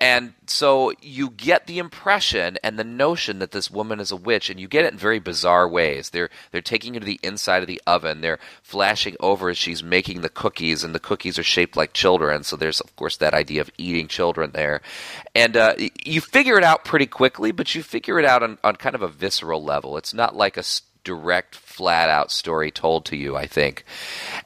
Speaker 2: And so you get the impression and the notion that this woman is a witch, and you get it in very bizarre ways. They're they're taking her to the inside of the oven. They're flashing over as she's making the cookies, and the cookies are shaped like children. So there's of course that idea of eating children there, and uh, you figure it out pretty quickly, but you figure it out on, on kind of a visceral level. It's not like a direct, flat out story told to you. I think,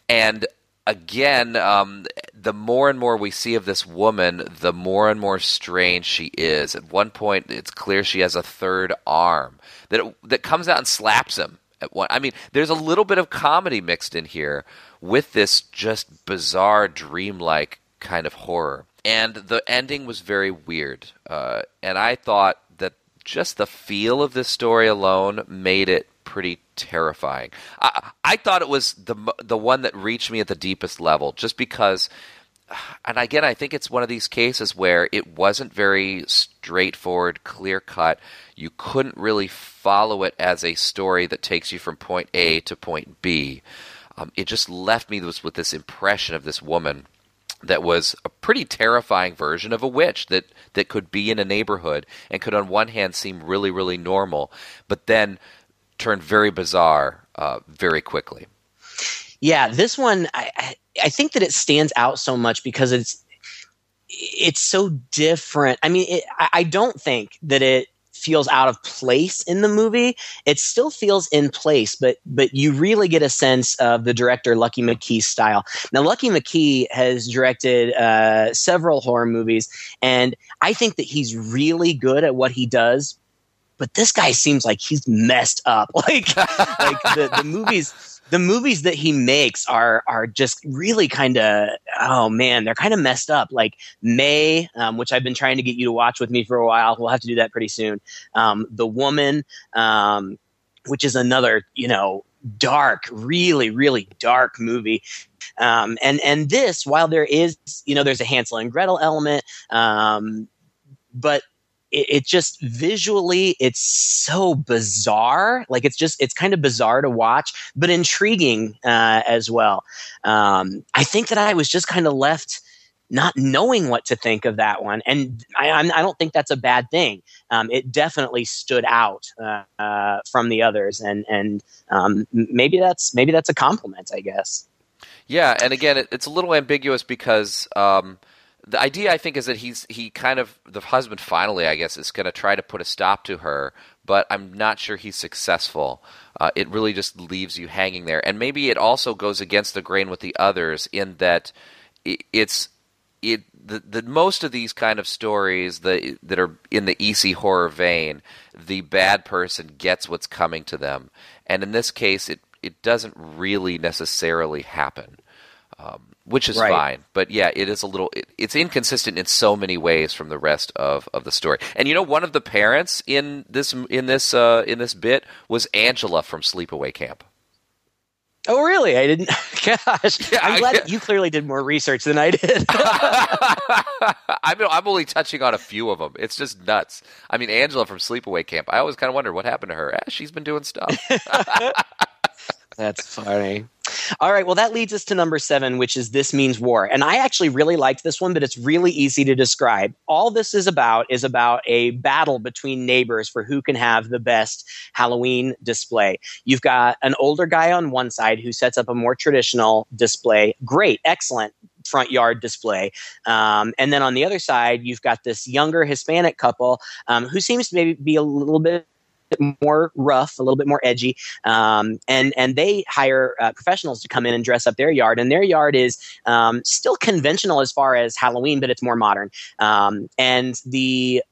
Speaker 2: and again, um, the more and more we see of this woman, the more and more strange she is. At one point, it's clear she has a third arm that it, that comes out and slaps him. At one, I mean, there's a little bit of comedy mixed in here with this just bizarre, dreamlike kind of horror. And the ending was very weird. Uh, and I thought that just the feel of this story alone made it pretty terrifying. I, I thought it was the the one that reached me at the deepest level, just because. And again, I think it's one of these cases where it wasn't very straightforward, clear cut. You couldn't really follow it as a story that takes you from point A to point B. Um, it just left me with, with this impression of this woman that was a pretty terrifying version of a witch that, that could be in a neighborhood and could on one hand seem really really normal but then turned very bizarre uh, very quickly.
Speaker 1: Yeah, this one I I think that it stands out so much because it's it's so different. I mean, it, I don't think that it feels out of place in the movie. It still feels in place, but but you really get a sense of the director Lucky McKee's style. Now, Lucky McKee has directed uh, several horror movies, and I think that he's really good at what he does but this guy seems like he's messed up. Like like the, the movies the movies that he makes are are just really kind of oh man they're kind of messed up like may um, which i've been trying to get you to watch with me for a while we'll have to do that pretty soon um, the woman um, which is another you know dark, really, really dark movie. Um, and and this, while there is, you know, there's a Hansel and Gretel element, um, but it, it, just visually it's so bizarre. Like it's just it's kind of bizarre to watch but intriguing uh, as well. Um, i think that i was just kind of left not knowing what to think of that one and i, I don't think that's a bad thing. Um, it definitely stood out uh, uh, from the others and and um, maybe that's maybe that's a compliment i guess.
Speaker 2: Yeah and again it, it's a little ambiguous because um, the idea I think is that he's he kind of the husband finally I guess is going to try to put a stop to her, but I'm not sure he's successful. Uh, it really just leaves you hanging there, and maybe it also goes against the grain with the others in that it's it the, the most of these kind of stories the, that are in the EC horror vein, the bad person gets what's coming to them, and in this case, it it doesn't really necessarily happen. Um, which is right. fine. But yeah, it is a little. It, it's inconsistent in so many ways from the rest of, of the story. And you know, one of the parents in this in this uh, in this bit was Angela from Sleepaway Camp.
Speaker 1: Oh, really? I didn't. Gosh, yeah, I'm glad I, you clearly did more research than I did.
Speaker 2: I'm, I'm only touching on a few of them. It's just nuts. I mean, Angela from Sleepaway Camp. I always kind of wonder what happened to her. Eh, she's been doing stuff.
Speaker 1: That's funny. All right, well, that leads us to number seven, which is This Means War. And I actually really liked this one, but it's really easy to describe. All this is about is about a battle between neighbors for who can have the best Halloween display. You've got an older guy on one side who sets up a more traditional display. Great, excellent front yard display. Um, and then on the other side, you've got this younger Hispanic couple um, who seems to maybe be a little bit more rough, a little bit more edgy, um, and and they hire uh, professionals to come in and dress up their yard. And their yard is um, still conventional as far as Halloween, but it's more modern. Um, and the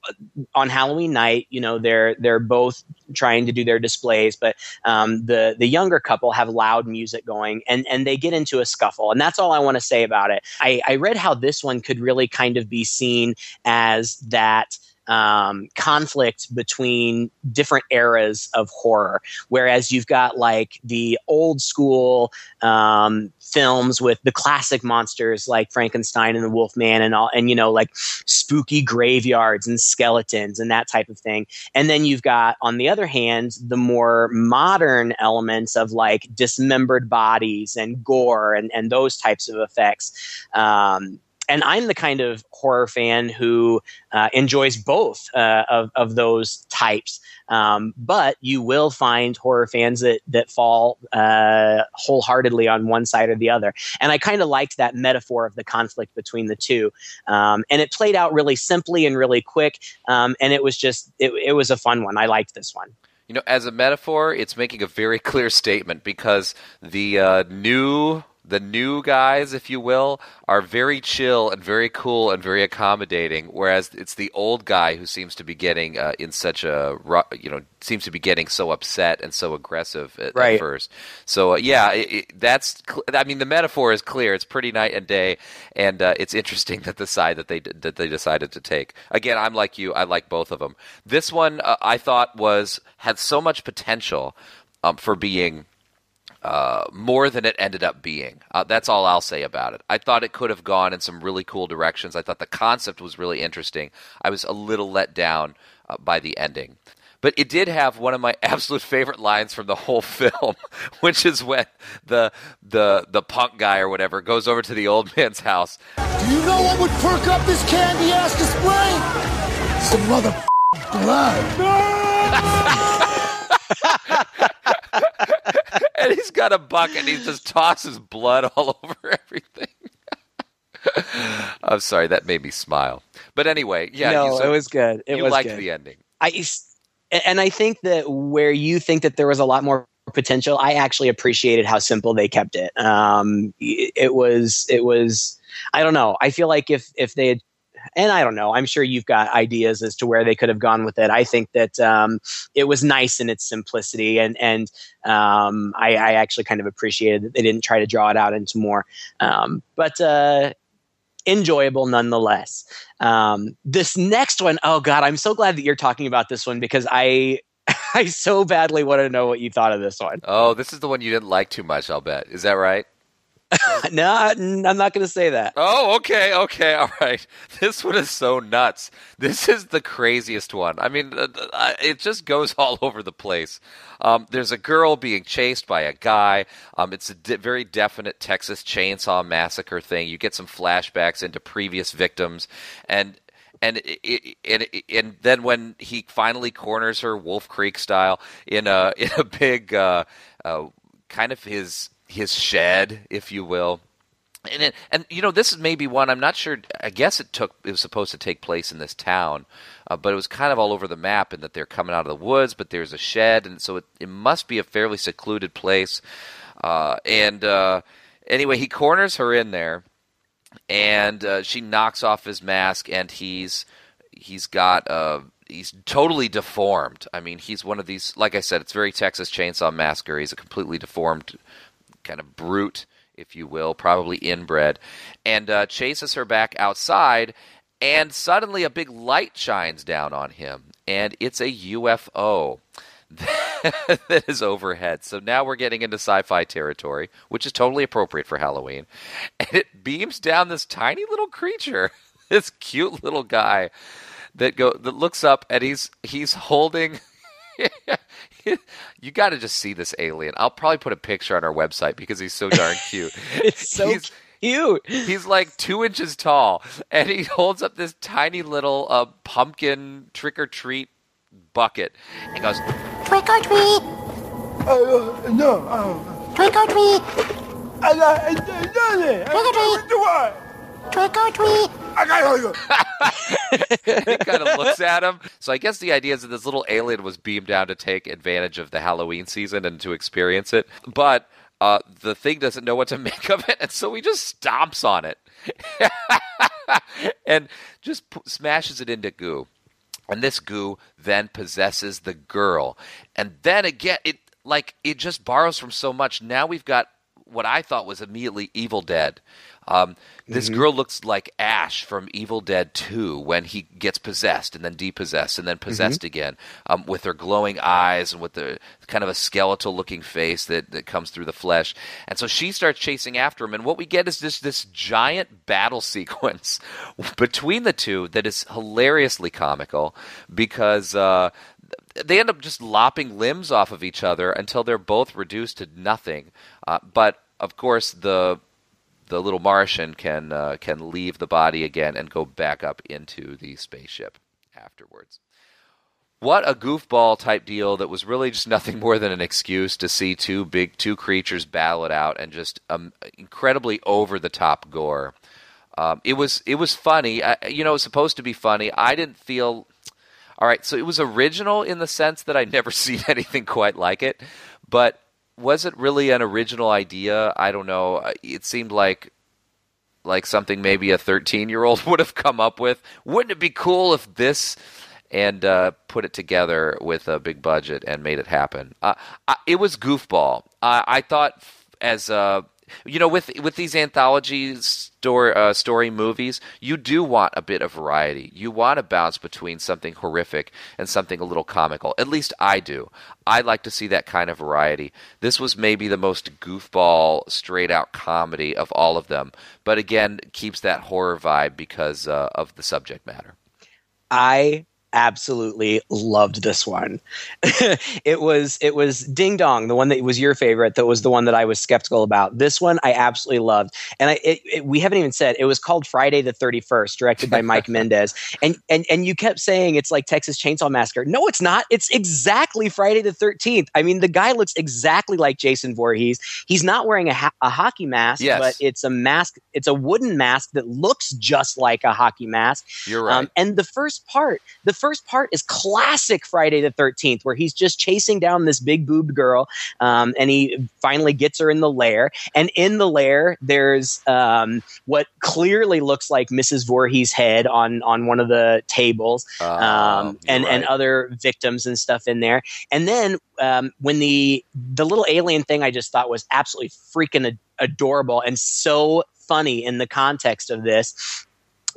Speaker 1: on Halloween night, you know, they're they're both trying to do their displays, but um, the the younger couple have loud music going, and and they get into a scuffle. And that's all I want to say about it. I, I read how this one could really kind of be seen as that um, conflict between different eras of horror. Whereas you've got like the old school um, films with the classic monsters like Frankenstein and the Wolfman and all, and you know, like spooky graveyards and skeletons and that type of thing. And then you've got, on the other hand, the more modern elements of like dismembered bodies and gore and, and those types of effects. Um, and I'm the kind of horror fan who uh, enjoys both uh, of, of those types. Um, but you will find horror fans that that fall uh, wholeheartedly on one side or the other. And I kind of liked that metaphor of the conflict between the two. Um, and it played out really simply and really quick. Um, and it was just it, it was a fun one. I liked this one.
Speaker 2: You know, as a metaphor, it's making a very clear statement because the uh, new the new guys, if you will, are very chill and very cool and very accommodating, whereas it's the old guy who seems to be getting uh, in such a you know seems to be getting so upset and so aggressive at, right. at first. So uh, yeah, it, it, that's cl- I mean the metaphor is clear. It's pretty night and day, and uh, it's interesting that the side that they that they decided to take. Again, I'm like you. I like both of them. This one uh, I thought was had so much potential um, for being uh, more than it ended up being. Uh, that's all I'll say about it. I thought it could have gone in some really cool directions. I thought the concept was really interesting. I was a little let down uh, by the ending. But it did have one of my absolute favorite lines from the whole film, which is when the the the punk guy or whatever goes over to the old man's house.
Speaker 13: Do you know what would perk up this candy ass display? Some mother
Speaker 2: blood. and he's got a bucket and he just tosses blood all over everything. I'm sorry, that made me smile. But anyway, yeah,
Speaker 1: no, it was good. It
Speaker 2: you
Speaker 1: was
Speaker 2: liked
Speaker 1: good.
Speaker 2: the ending.
Speaker 1: I and I think that where you think that there was a lot more potential, I actually appreciated how simple they kept it. Um, it was it was I don't know. I feel like if if they had and I don't know. I'm sure you've got ideas as to where they could have gone with it. I think that um, it was nice in its simplicity, and and um, I, I, actually kind of appreciated that they didn't try to draw it out into more. Um, but uh, enjoyable nonetheless. Um, this next one, oh god, I'm so glad that you're talking about this one because I I so badly want to know what you thought of this one.
Speaker 2: Oh, this is the one you didn't like too much. I'll bet. Is that right?
Speaker 1: no, I'm not going to say that.
Speaker 2: Oh, okay, okay, all right. This one is so nuts. This is the craziest one. I mean, uh, uh, it just goes all over the place. Um, there's a girl being chased by a guy. Um, it's a de- very definite Texas Chainsaw Massacre thing. You get some flashbacks into previous victims, and and it, and and then when he finally corners her, Wolf Creek style, in a in a big uh, uh, kind of his his shed, if you will. And it, and you know this is maybe one I'm not sure. I guess it took it was supposed to take place in this town, uh, but it was kind of all over the map in that they're coming out of the woods, but there's a shed, and so it, it must be a fairly secluded place. Uh, and uh, anyway, he corners her in there, and uh, she knocks off his mask, and he's he's got a he's totally deformed. I mean, he's one of these. Like I said, it's very Texas Chainsaw Massacre. He's a completely deformed kind of brute, if you will, probably inbred, and uh, chases her back outside. And suddenly, a big light shines down on him, and it's a UFO that is overhead. So now we're getting into sci-fi territory, which is totally appropriate for Halloween. And it beams down this tiny little creature, this cute little guy that go that looks up and he's he's holding you got to just see this alien. I'll probably put a picture on our website because he's so darn cute.
Speaker 1: it's so
Speaker 2: he's,
Speaker 1: cute.
Speaker 2: He's like two inches tall, and he holds up this tiny little uh, pumpkin trick or treat bucket and goes,
Speaker 14: Trick or treat.
Speaker 13: Uh, no. Uh,
Speaker 14: Trick or treat.
Speaker 13: I, I, I, I,
Speaker 14: I, Trick or treat.
Speaker 13: I got you.
Speaker 2: he kind of looks at him. So I guess the idea is that this little alien was beamed down to take advantage of the Halloween season and to experience it. But uh, the thing doesn't know what to make of it, and so he just stomps on it and just p- smashes it into goo. And this goo then possesses the girl. And then again, it like it just borrows from so much. Now we've got what I thought was immediately Evil Dead. Um, this
Speaker 1: Mhm.
Speaker 2: girl looks like Ash from Evil Dead 2 when he gets possessed and then depossessed and then possessed again, um, with her glowing eyes and with the kind of a skeletal looking face that, that comes through the flesh. And so she starts chasing after him. And what we get is this, this giant battle sequence between the two that is hilariously comical because. Uh, they end up just lopping limbs off of each other until they're both reduced to nothing. Uh, but of course, the the little Martian can uh, can leave the body again and go back up into the spaceship afterwards. What a goofball type deal that was really just nothing more than an excuse to see two big two creatures battle it out and just um, incredibly over the top gore. Um, it was it was funny, I, you know, it was supposed to be funny. I didn't feel all right. So it was original in the sense that I'd never seen anything quite like it, but was it really an original idea? I don't know. It seemed like like something maybe a 13 year old would have come up with. Wouldn't it be cool if this and uh, put it together with a big budget and made it happen? Uh, I, it was goofball. I, I thought as uh, you know, with with these anthology story uh, story movies, you do want a bit of variety. You want to bounce between something horrific and something a little comical. At least I do. I like to see that kind of variety. This was maybe the most goofball, straight out comedy of all of them, but again, keeps that horror vibe because uh, of the subject matter.
Speaker 1: I absolutely loved this one. it was it was Ding Dong, the one that was your favorite, that was the one that I was skeptical about. This one I absolutely loved, and I it, it, we haven't even said it was called Friday the Thirty First, directed by Mike Mendez, and and and you kept saying it's like Texas Chainsaw Massacre. No, it's not. It's exactly Friday the Thirteenth. I mean, the guy looks exactly like Jason Voorhees. He's not wearing a, ha- a hockey mask,
Speaker 2: Yes.
Speaker 1: but it's a mask. It's a wooden mask that looks just like a hockey mask.
Speaker 2: You're right.
Speaker 1: Um, and the first part, the first part is classic Friday the 13th, where he's just chasing down this big boobed girl, um, and he finally gets her in the lair. And in the lair, there's um, what clearly looks like Mrs. Voorhees' head on on one of the tables, um, and
Speaker 2: you're
Speaker 1: and other victims and stuff in there. And then um, when the the little alien thing, I just thought was absolutely freaking ad- adorable and so funny in the context of this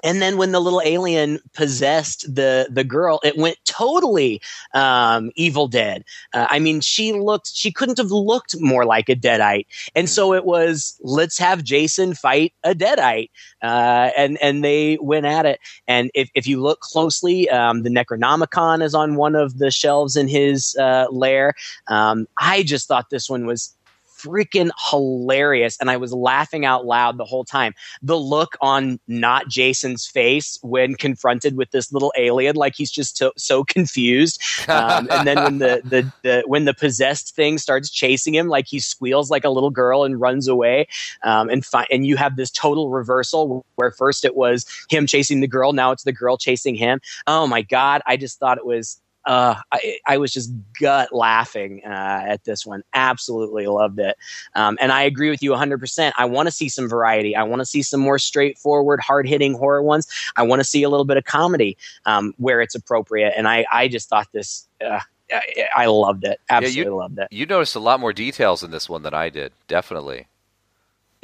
Speaker 1: and then when the little alien possessed the the girl it went totally um, evil dead. Uh, i mean she looked she couldn't have looked more like a deadite. And so it was let's have jason fight a deadite. Uh, and and they went at it. And if, if you look closely um, the necronomicon is on one of the shelves in his uh, lair. Um, i just thought this one was freaking hilarious and i was laughing out loud the whole time. The look on not jason's face when confronted with this little alien like he's just so, so confused. Um, and then when the, the, the when the possessed thing starts chasing him like he squeals like a little girl and runs away. Um, and fi- and you have this total reversal where first it was him chasing the girl now it's the girl chasing him. Oh my god i just thought it was uh, I, I, was just gut laughing uh, at this one. Absolutely loved it. Um, and I agree with you 100%. I want to see some variety. I want to see some more straightforward, hard hitting horror ones. I want to see a little bit of comedy um, where it's appropriate. And I, I just thought this. Uh, I, I loved it. Absolutely
Speaker 2: yeah, you,
Speaker 1: loved it.
Speaker 2: You noticed a lot more details in this one than I did. Definitely.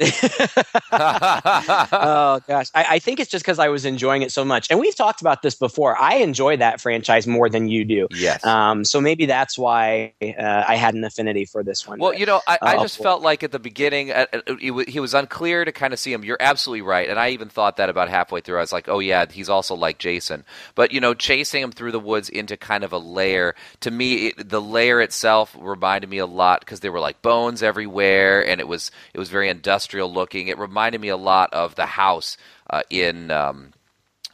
Speaker 1: oh gosh, I, I, think it's just because I was enjoying it so much, and we've talked about this before. I enjoy that franchise more than you do.
Speaker 2: Yes.
Speaker 1: Um, so maybe that's why uh, I had an affinity for this one.
Speaker 2: Well,
Speaker 1: but,
Speaker 2: you know, I, I
Speaker 1: uh,
Speaker 2: just felt like at the beginning, uh, uh he was unclear to kind of see him. You're absolutely right, and I even thought that about halfway through. I was like, oh yeah, he's also like Jason. But you know, chasing him through the woods into kind of a lair. To me, it, the lair itself reminded me a lot because there were like bones everywhere, and it was it was very industrial looking. It reminded me a lot of the house uh, in um,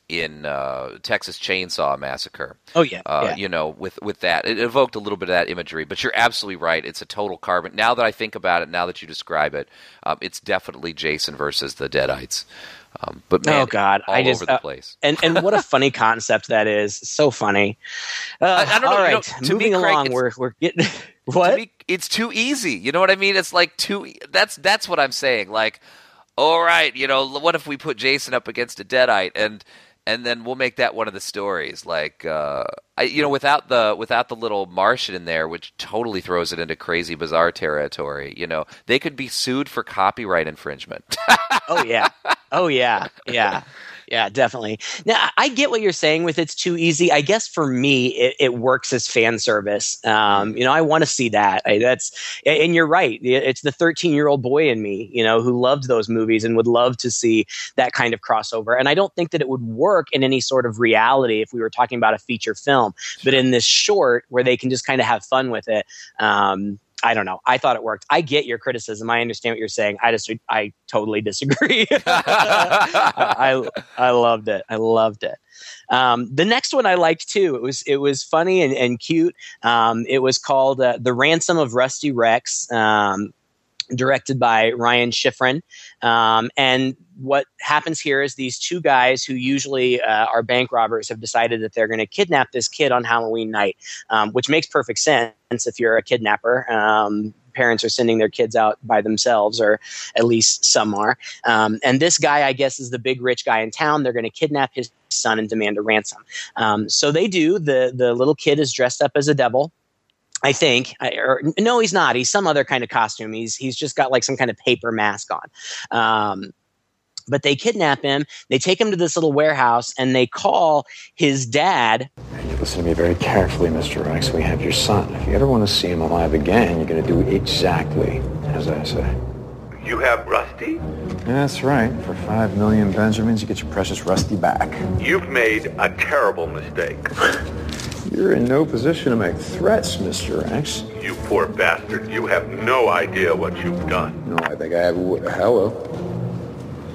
Speaker 2: in uh, Texas Chainsaw Massacre.
Speaker 1: Oh yeah,
Speaker 2: uh,
Speaker 1: yeah,
Speaker 2: you know, with with that, it evoked a little bit of that imagery. But you're absolutely right; it's a total carbon. Now that I think about it, now that you describe it, um, it's definitely Jason versus the Deadites. Um, but man,
Speaker 1: oh god,
Speaker 2: all
Speaker 1: I just
Speaker 2: over the
Speaker 1: uh,
Speaker 2: place.
Speaker 1: and and what a funny concept that is. So funny. Uh,
Speaker 2: I, I don't know.
Speaker 1: all
Speaker 2: you know, to
Speaker 1: moving
Speaker 2: me, Craig,
Speaker 1: along, we're we're getting what?
Speaker 2: to me, it's too easy. You know what I mean? It's like too. That's that's what I'm saying. Like, all right, you know, what if we put Jason up against a Deadite and and then we'll make that one of the stories. Like, uh, I, you know, without the without the little Martian in there, which totally throws it into crazy, bizarre territory. You know, they could be sued for copyright infringement.
Speaker 1: oh yeah, oh yeah, yeah. Yeah, definitely. Now I get what you're saying with it's too easy. I guess for me, it, it works as fan service. Um, you know, I want to see that. I, that's and you're right. It's the 13 year old boy in me, you know, who loved those movies and would love to see that kind of crossover. And I don't think that it would work in any sort of reality if we were talking about a feature film, but in this short where they can just kind of have fun with it. Um, I don't know. I thought it worked. I get your criticism. I understand what you're saying. I just I totally disagree. I I loved it. I loved it. Um, the next one I liked too. It was it was funny and, and cute. Um, it was called uh, "The Ransom of Rusty Rex." Um, directed by Ryan Schifrin. Um, and what happens here is these two guys who usually uh, are bank robbers have decided that they're going to kidnap this kid on Halloween night, um, which makes perfect sense if you're a kidnapper. Um, parents are sending their kids out by themselves, or at least some are. Um, and this guy, I guess, is the big rich guy in town. They're going to kidnap his son and demand a ransom. Um, so they do. the The little kid is dressed up as a devil. I think, or no, he's not. He's some other kind of costume. He's he's just got like some kind of paper mask on. Um, but they kidnap him. They take him to this little warehouse, and they call his dad.
Speaker 15: You listen to me very carefully, Mr. Rex. We have your son. If you ever want to see him alive again, you're going to do exactly as I say.
Speaker 16: You have Rusty?
Speaker 15: That's right. For five million Benjamins, you get your precious Rusty back.
Speaker 16: You've made a terrible mistake.
Speaker 15: You're in no position to make threats, Mr. X.
Speaker 16: You poor bastard. You have no idea what you've done.
Speaker 15: No, I think I have. Hello.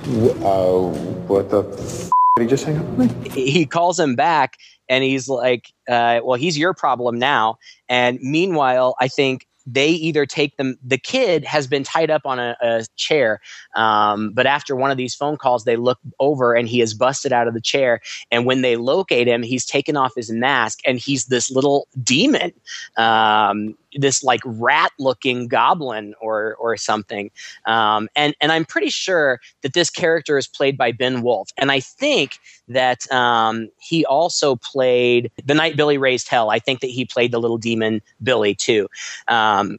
Speaker 15: Uh, what the f- did he just hang up with
Speaker 1: me? He calls him back and he's like, uh, well, he's your problem now. And meanwhile, I think they either take them the kid has been tied up on a, a chair um, but after one of these phone calls they look over and he is busted out of the chair. And when they locate him he's taken off his mask and he's this little demon um, this like rat looking goblin or or something. Um, and and i'm pretty sure that this character is played by Ben Woolf. And i think that um, he also played the night billy raised hell. I think that he played the little demon billy too. Um,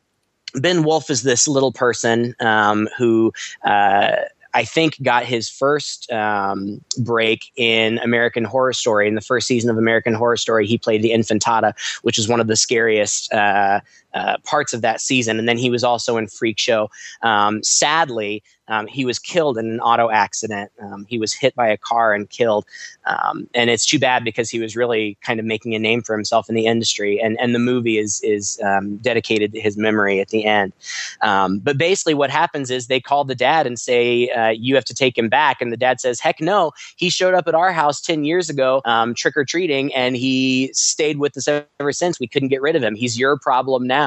Speaker 1: Ben Woolf is this little person um, who uh, I think got his first um, break in American Horror Story. In the first season of American Horror Story, he played the Infantata, which is one of the scariest uh, uh, parts of that season. And then he was also in Freak Show. Um, sadly, um, he was killed in an auto accident. Um, he was hit by a car and killed. Um, and it's too bad because he was really kind of making a name for himself in the industry. And, and the movie is, is um, dedicated to his memory at the end. Um, but basically, what happens is they call the dad and say, uh, You have to take him back. And the dad says, Heck no. He showed up at our house 10 years ago trick or treating, and he stayed with us ever since. We couldn't get rid of him. He's your problem now.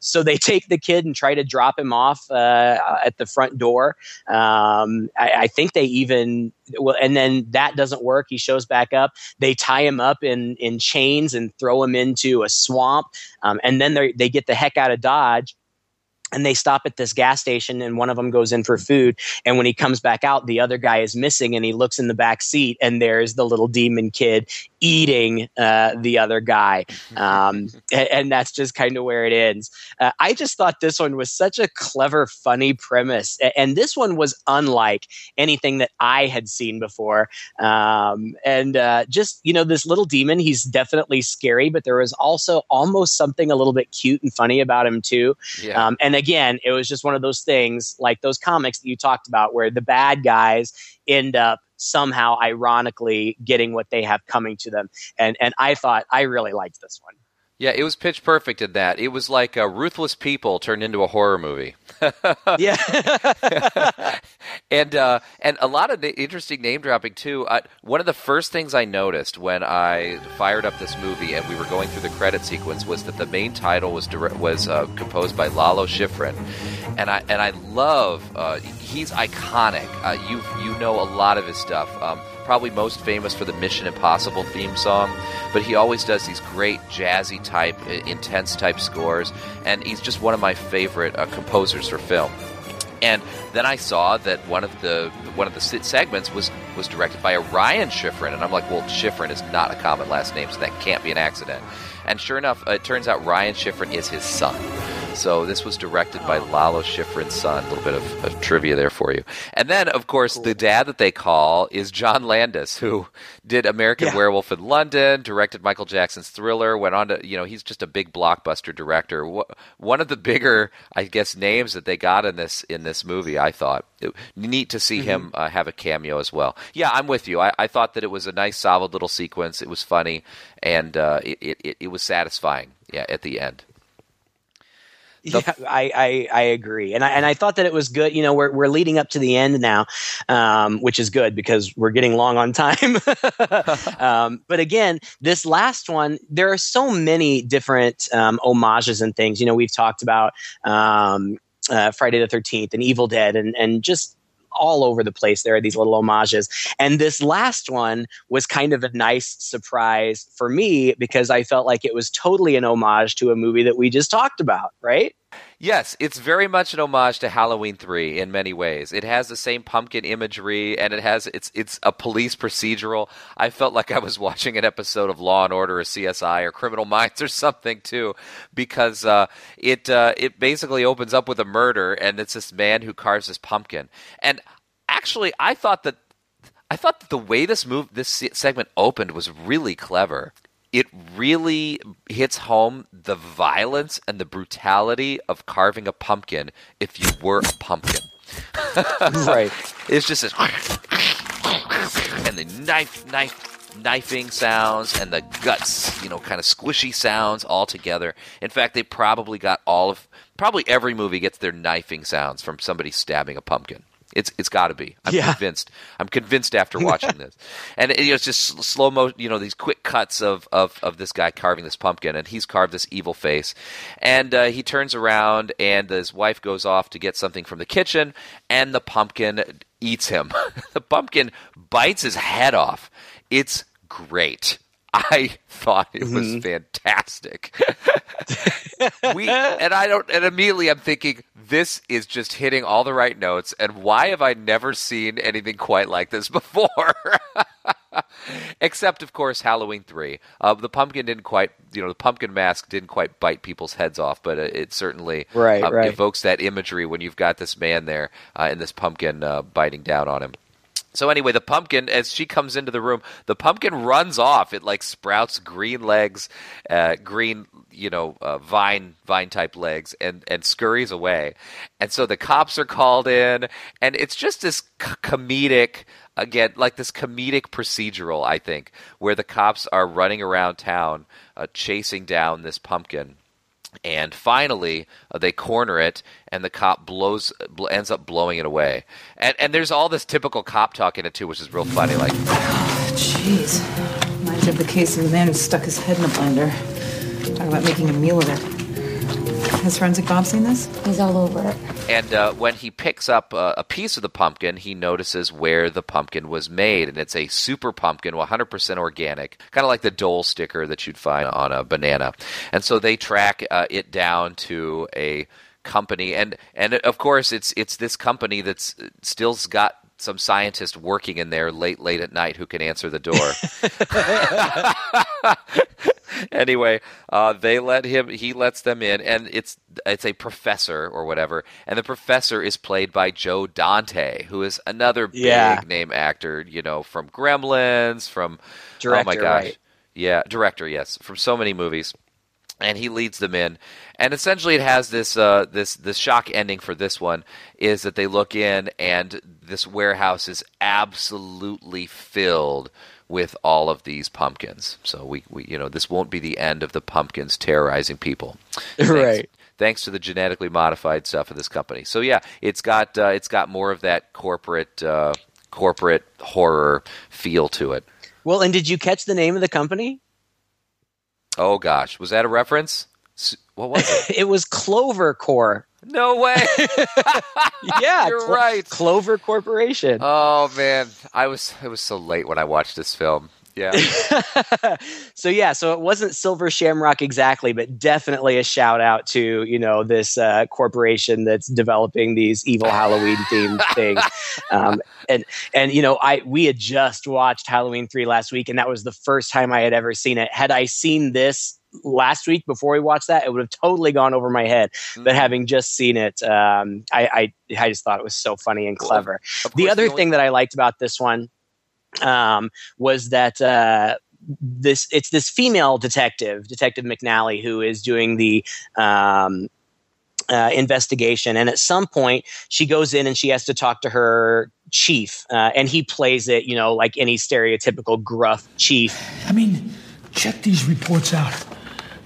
Speaker 1: So they take the kid and try to drop him off uh, at the front door. Um, I, I, think they even well, and then that doesn't work. He shows back up. They tie him up in in chains and throw him into a swamp, um, and then they they get the heck out of Dodge and they stop at this gas station and one of them goes in for food and when he comes back out the other guy is missing and he looks in the back seat and there's the little demon kid eating uh, the other guy. Um, and, and, that's just kind of where it ends. Uh, I just thought this one was such a clever, funny premise. And this one was unlike anything that I had seen before. Um, and uh, just, you know, this little demon, he's definitely scary, but there was also almost something a little bit cute and funny about him, too. Yeah. Um, and again, it was just one of those things like those comics that you talked about where the bad guys end up somehow ironically getting what they have coming to them. And and I thought I really liked this one.
Speaker 2: Yeah, it was pitch perfect in that. It was like a Ruthless People turned into a horror movie.
Speaker 1: yeah,
Speaker 2: and uh, and a lot of interesting name dropping too. Uh, one of the first things I noticed when I fired up this movie and we were going through the credit sequence was that the main title was dire- was uh, composed by Lalo Schifrin, and I and I love uh, he's iconic. Uh, you you know a lot of his stuff. Um, probably most famous for the Mission Impossible theme song, but he always does these great jazzy type, intense type scores, and he's just one of my favorite uh, composers for film. And then I saw that one of the one of the segments was was directed by Ryan Schifrin, and I'm like, well, Schifrin is not a common last name, so that can't be an accident. And sure enough, it turns out Ryan Schifrin is his son. So this was directed by Lalo Schifrin's son. A little bit of, of trivia there for you. And then, of course, cool. the dad that they call is John Landis, who did American yeah. Werewolf in London, directed Michael Jackson's Thriller, went on to, you know, he's just a big blockbuster director. One of the bigger, I guess, names that they got in this in this movie, I thought. Neat to see mm-hmm. him uh, have a cameo as well. Yeah, I'm with you. I, I, thought that it was a nice, solid little sequence. It was funny, and uh, it, it, it was satisfying. Yeah, at the end.
Speaker 1: The yeah, I, I, I agree, and I and I thought that it was good. You know, we're we're leading up to the end now, um, which is good because we're getting long on time. um, but again, this last one, there are so many different um, homages and things. You know, we've talked about um, uh, Friday the Thirteenth and Evil Dead, and and just all over the place. There are these little homages. And this last one was kind of a nice surprise for me because I felt like it was totally an homage to a movie that we just talked about, right?
Speaker 2: Yes, it's very much an homage to Halloween 3 in many ways. It has the same pumpkin imagery and it has it's it's a police procedural. I felt like I was watching an episode of Law and Order or CSI or Criminal Minds or something too because uh, it uh, it basically opens up with a murder and it's this man who carves this pumpkin. And actually I thought that I thought that the way this move this segment opened was really clever it really hits home the violence and the brutality of carving a pumpkin if you were a pumpkin.
Speaker 1: right.
Speaker 2: It's just this and the knife knife knifing sounds and the guts, you know, kind of squishy sounds all together. In fact, they probably got all of probably every movie gets their knifing sounds from somebody stabbing a pumpkin. It's it's got to be. I'm yeah. convinced. I'm convinced after watching this, and it, you know, it's just slow mo. You know, these quick cuts of, of of this guy carving this pumpkin, and he's carved this evil face, and uh, he turns around, and his wife goes off to get something from the kitchen, and the pumpkin eats him. the pumpkin bites his head off. It's great. I thought it was mm-hmm. fantastic. we and I don't and immediately I'm thinking this is just hitting all the right notes and why have I never seen anything quite like this before? Except, of course, Halloween three. Uh, the pumpkin didn't quite, you know, the pumpkin mask didn't quite bite people's heads off, but it, it certainly
Speaker 1: Right,
Speaker 2: um,
Speaker 1: right.
Speaker 2: evokes that imagery when you've got this man there uh, and this pumpkin uh, biting down on him. So anyway, the pumpkin, as she comes into the room, the pumpkin runs off. It like sprouts green legs, uh, green, you know, uh, vine vine type legs, and and scurries away. And so the cops are called in, and it's just this c- comedic. Again, like this comedic procedural, I think, where the cops are running around town uh, chasing down this pumpkin, and finally uh, they corner it and the cop blows bl- ends up blowing it away and and there's all this typical cop talk in it too which is real funny like
Speaker 17: Jeez. Reminds me of the case of the man who stuck his head in a blender. Talk about making a meal of it. Has Forensic Bob seen this?
Speaker 10: He's all over it.
Speaker 2: and uh, when he picks up uh, a piece of the pumpkin he notices where the pumpkin was made and it's a super pumpkin 100% organic kind of like the dole sticker that you'd find on a banana and so they track uh, it down to a company and and of course it's it's this company that's still's got some scientist working in there late late at night who can answer the door anyway, uh, they let him. He lets them in, and it's it's a professor or whatever, and the professor is played by Joe Dante, who is another big
Speaker 1: Yeah.
Speaker 2: name actor. You know, from Gremlins, from director, oh my gosh,
Speaker 1: right.
Speaker 2: yeah, director, yes, from so many movies. And he leads them in, and essentially it has this uh, this this shock ending for this one is that they look in and this warehouse is absolutely filled with all of these pumpkins. So we, we you know this won't be the end of the pumpkins terrorizing people. Thanks-
Speaker 1: Right.
Speaker 2: Thanks to the genetically modified stuff of this company. So yeah, it's got uh, it's got more of that corporate uh, corporate horror feel to it.
Speaker 1: Well, and did you catch the name of the company?
Speaker 2: Oh gosh, was that a reference? What was it?
Speaker 1: it was Clover Corp.
Speaker 2: No way.
Speaker 1: yeah,
Speaker 2: You're
Speaker 1: Clo-
Speaker 2: right.
Speaker 1: Clover Corporation.
Speaker 2: Oh man, I was it was so late when I watched this film. Yeah.
Speaker 1: so yeah, so it wasn't Silver Shamrock exactly, but definitely a shout out to you know this uh, corporation that's developing these evil Halloween themed things. Um, and and you know I we had just watched Halloween three last week, and that was the first time I had ever seen it. Had I seen this last week before we watched that, it would have totally gone over my head. But having just seen it, um, I, I I just thought it was so funny and clever. the other thing that I liked about this one um, was that uh, this it's this female detective, Detective McNally, who is doing the um, uh, investigation, and at some point she goes in and she has to talk to her chief, uh, and he plays it, you know, like any stereotypical gruff chief.
Speaker 18: I mean, check these reports out.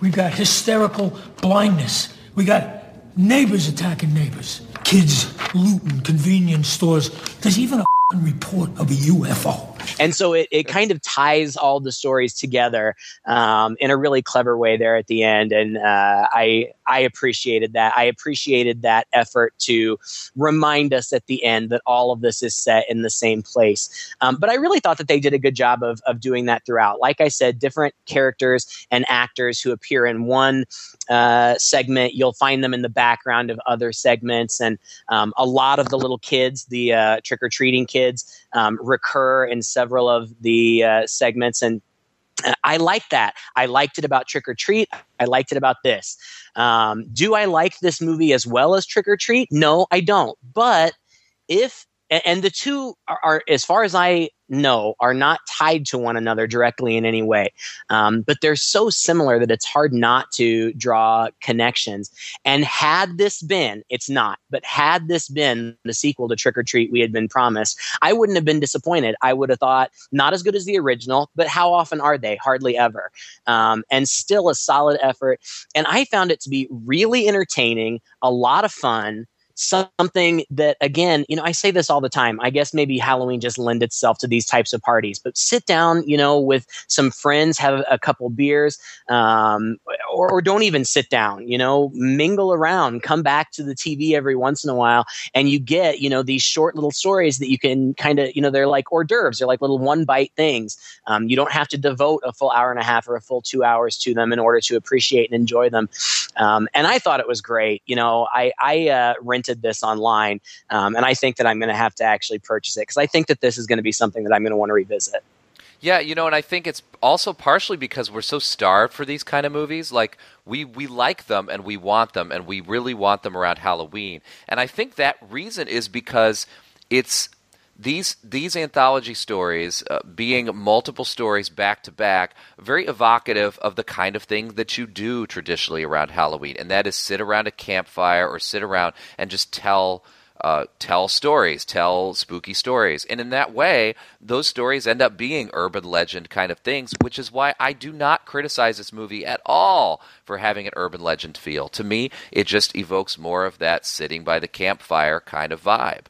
Speaker 18: We got hysterical blindness. We got neighbors attacking neighbors. Kids looting convenience stores. There's even a report of a UFO.
Speaker 1: And so it, it kind of ties all the stories together um, in a really clever way there at the end. And uh, I I appreciated that. I appreciated that effort to remind us at the end that all of this is set in the same place. Um, but I really thought that they did a good job of, of doing that throughout. Like I said different characters and actors who appear in one uh, segment you'll find them in the background of other segments. And um, a lot of the little kids the uh, trick-or-treating kids um, recur in several of the uh, segments and uh, I liked that. I liked it about Trick or Treat. I liked it about this. Um, do I like this movie as well as Trick or Treat? No, I don't. But if a- and the two are, are as far as I know, are not tied to one another directly in any way. Um, but they're so similar that it's hard not to draw connections. And had this been, it's not, but had this been the sequel to Trick or Treat we had been promised, I wouldn't have been disappointed. I would have thought not as good as the original, but how often are they? Hardly ever. Um, and still a solid effort. And I found it to be really entertaining, a lot of fun something that again you know i say this all the time i guess maybe halloween just lend itself to these types of parties but sit down you know with some friends have a couple beers um, or, or don't even sit down you know mingle around come back to the tv every once in a while and you get you know these short little stories that you can kind of you know they're like hors d'oeuvres they're like little one bite things. Um, you don't have to devote a full hour and a half or a full two hours to them in order to appreciate and enjoy them. Um, and i thought it was great you know i i uh, rented this online um, and i think that i'm going to have to actually purchase it because i think that this is going to be something that i'm going to want to revisit
Speaker 2: Yeah, you know, and I think it's also partially because we're so starved for these kind of movies. Like we we like them and we want them and we really want them around Halloween. And I think that reason is because it's these these anthology stories uh, being multiple stories back to back very evocative of the kind of thing that you do traditionally around Halloween and that is sit around a campfire or sit around and just tell uh, tell stories, tell spooky stories. And in that way, those stories end up being urban legend kind of things, which is why I do not criticize this movie at all for having an urban legend feel. To me, it just evokes more of that sitting by the campfire kind of vibe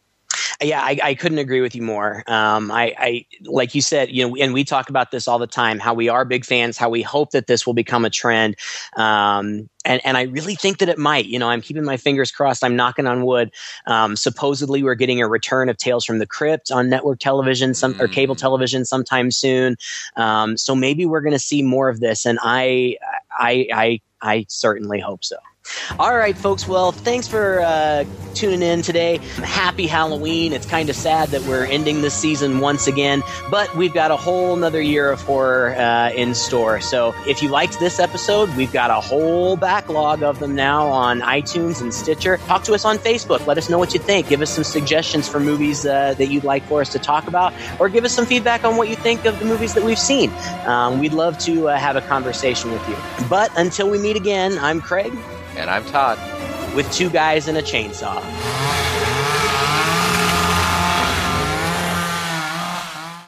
Speaker 1: yeah, I, I, couldn't agree with you more. Um, I, I, like you said, you know, and we talk about this all the time. How we are big fans. How we hope that this will become a trend. Um, and and I really think that it might. You know, I'm keeping my fingers crossed. I'm knocking on wood. Um, supposedly, we're getting a return of Tales from the Crypt on network television, some or cable mm. television sometime soon. Um, so maybe we're going to see more of this. And I, I, I, I certainly hope so. All right, folks. Well, thanks for uh, tuning in today. Happy Halloween. It's kind of sad that we're ending this season once again, but we've got a whole another year of horror uh, in store. So if you liked this episode, we've got a whole backlog of them now on iTunes and Stitcher. Talk to us on Facebook. Let us know what you think. Give us some suggestions for movies uh, that you'd like for us to talk about, or give us some feedback on what you think of the movies that we've seen. Um, we'd love to uh, have a conversation with you. But until we meet again, I'm Craig.
Speaker 2: And I'm Todd.
Speaker 1: With two guys and a chainsaw.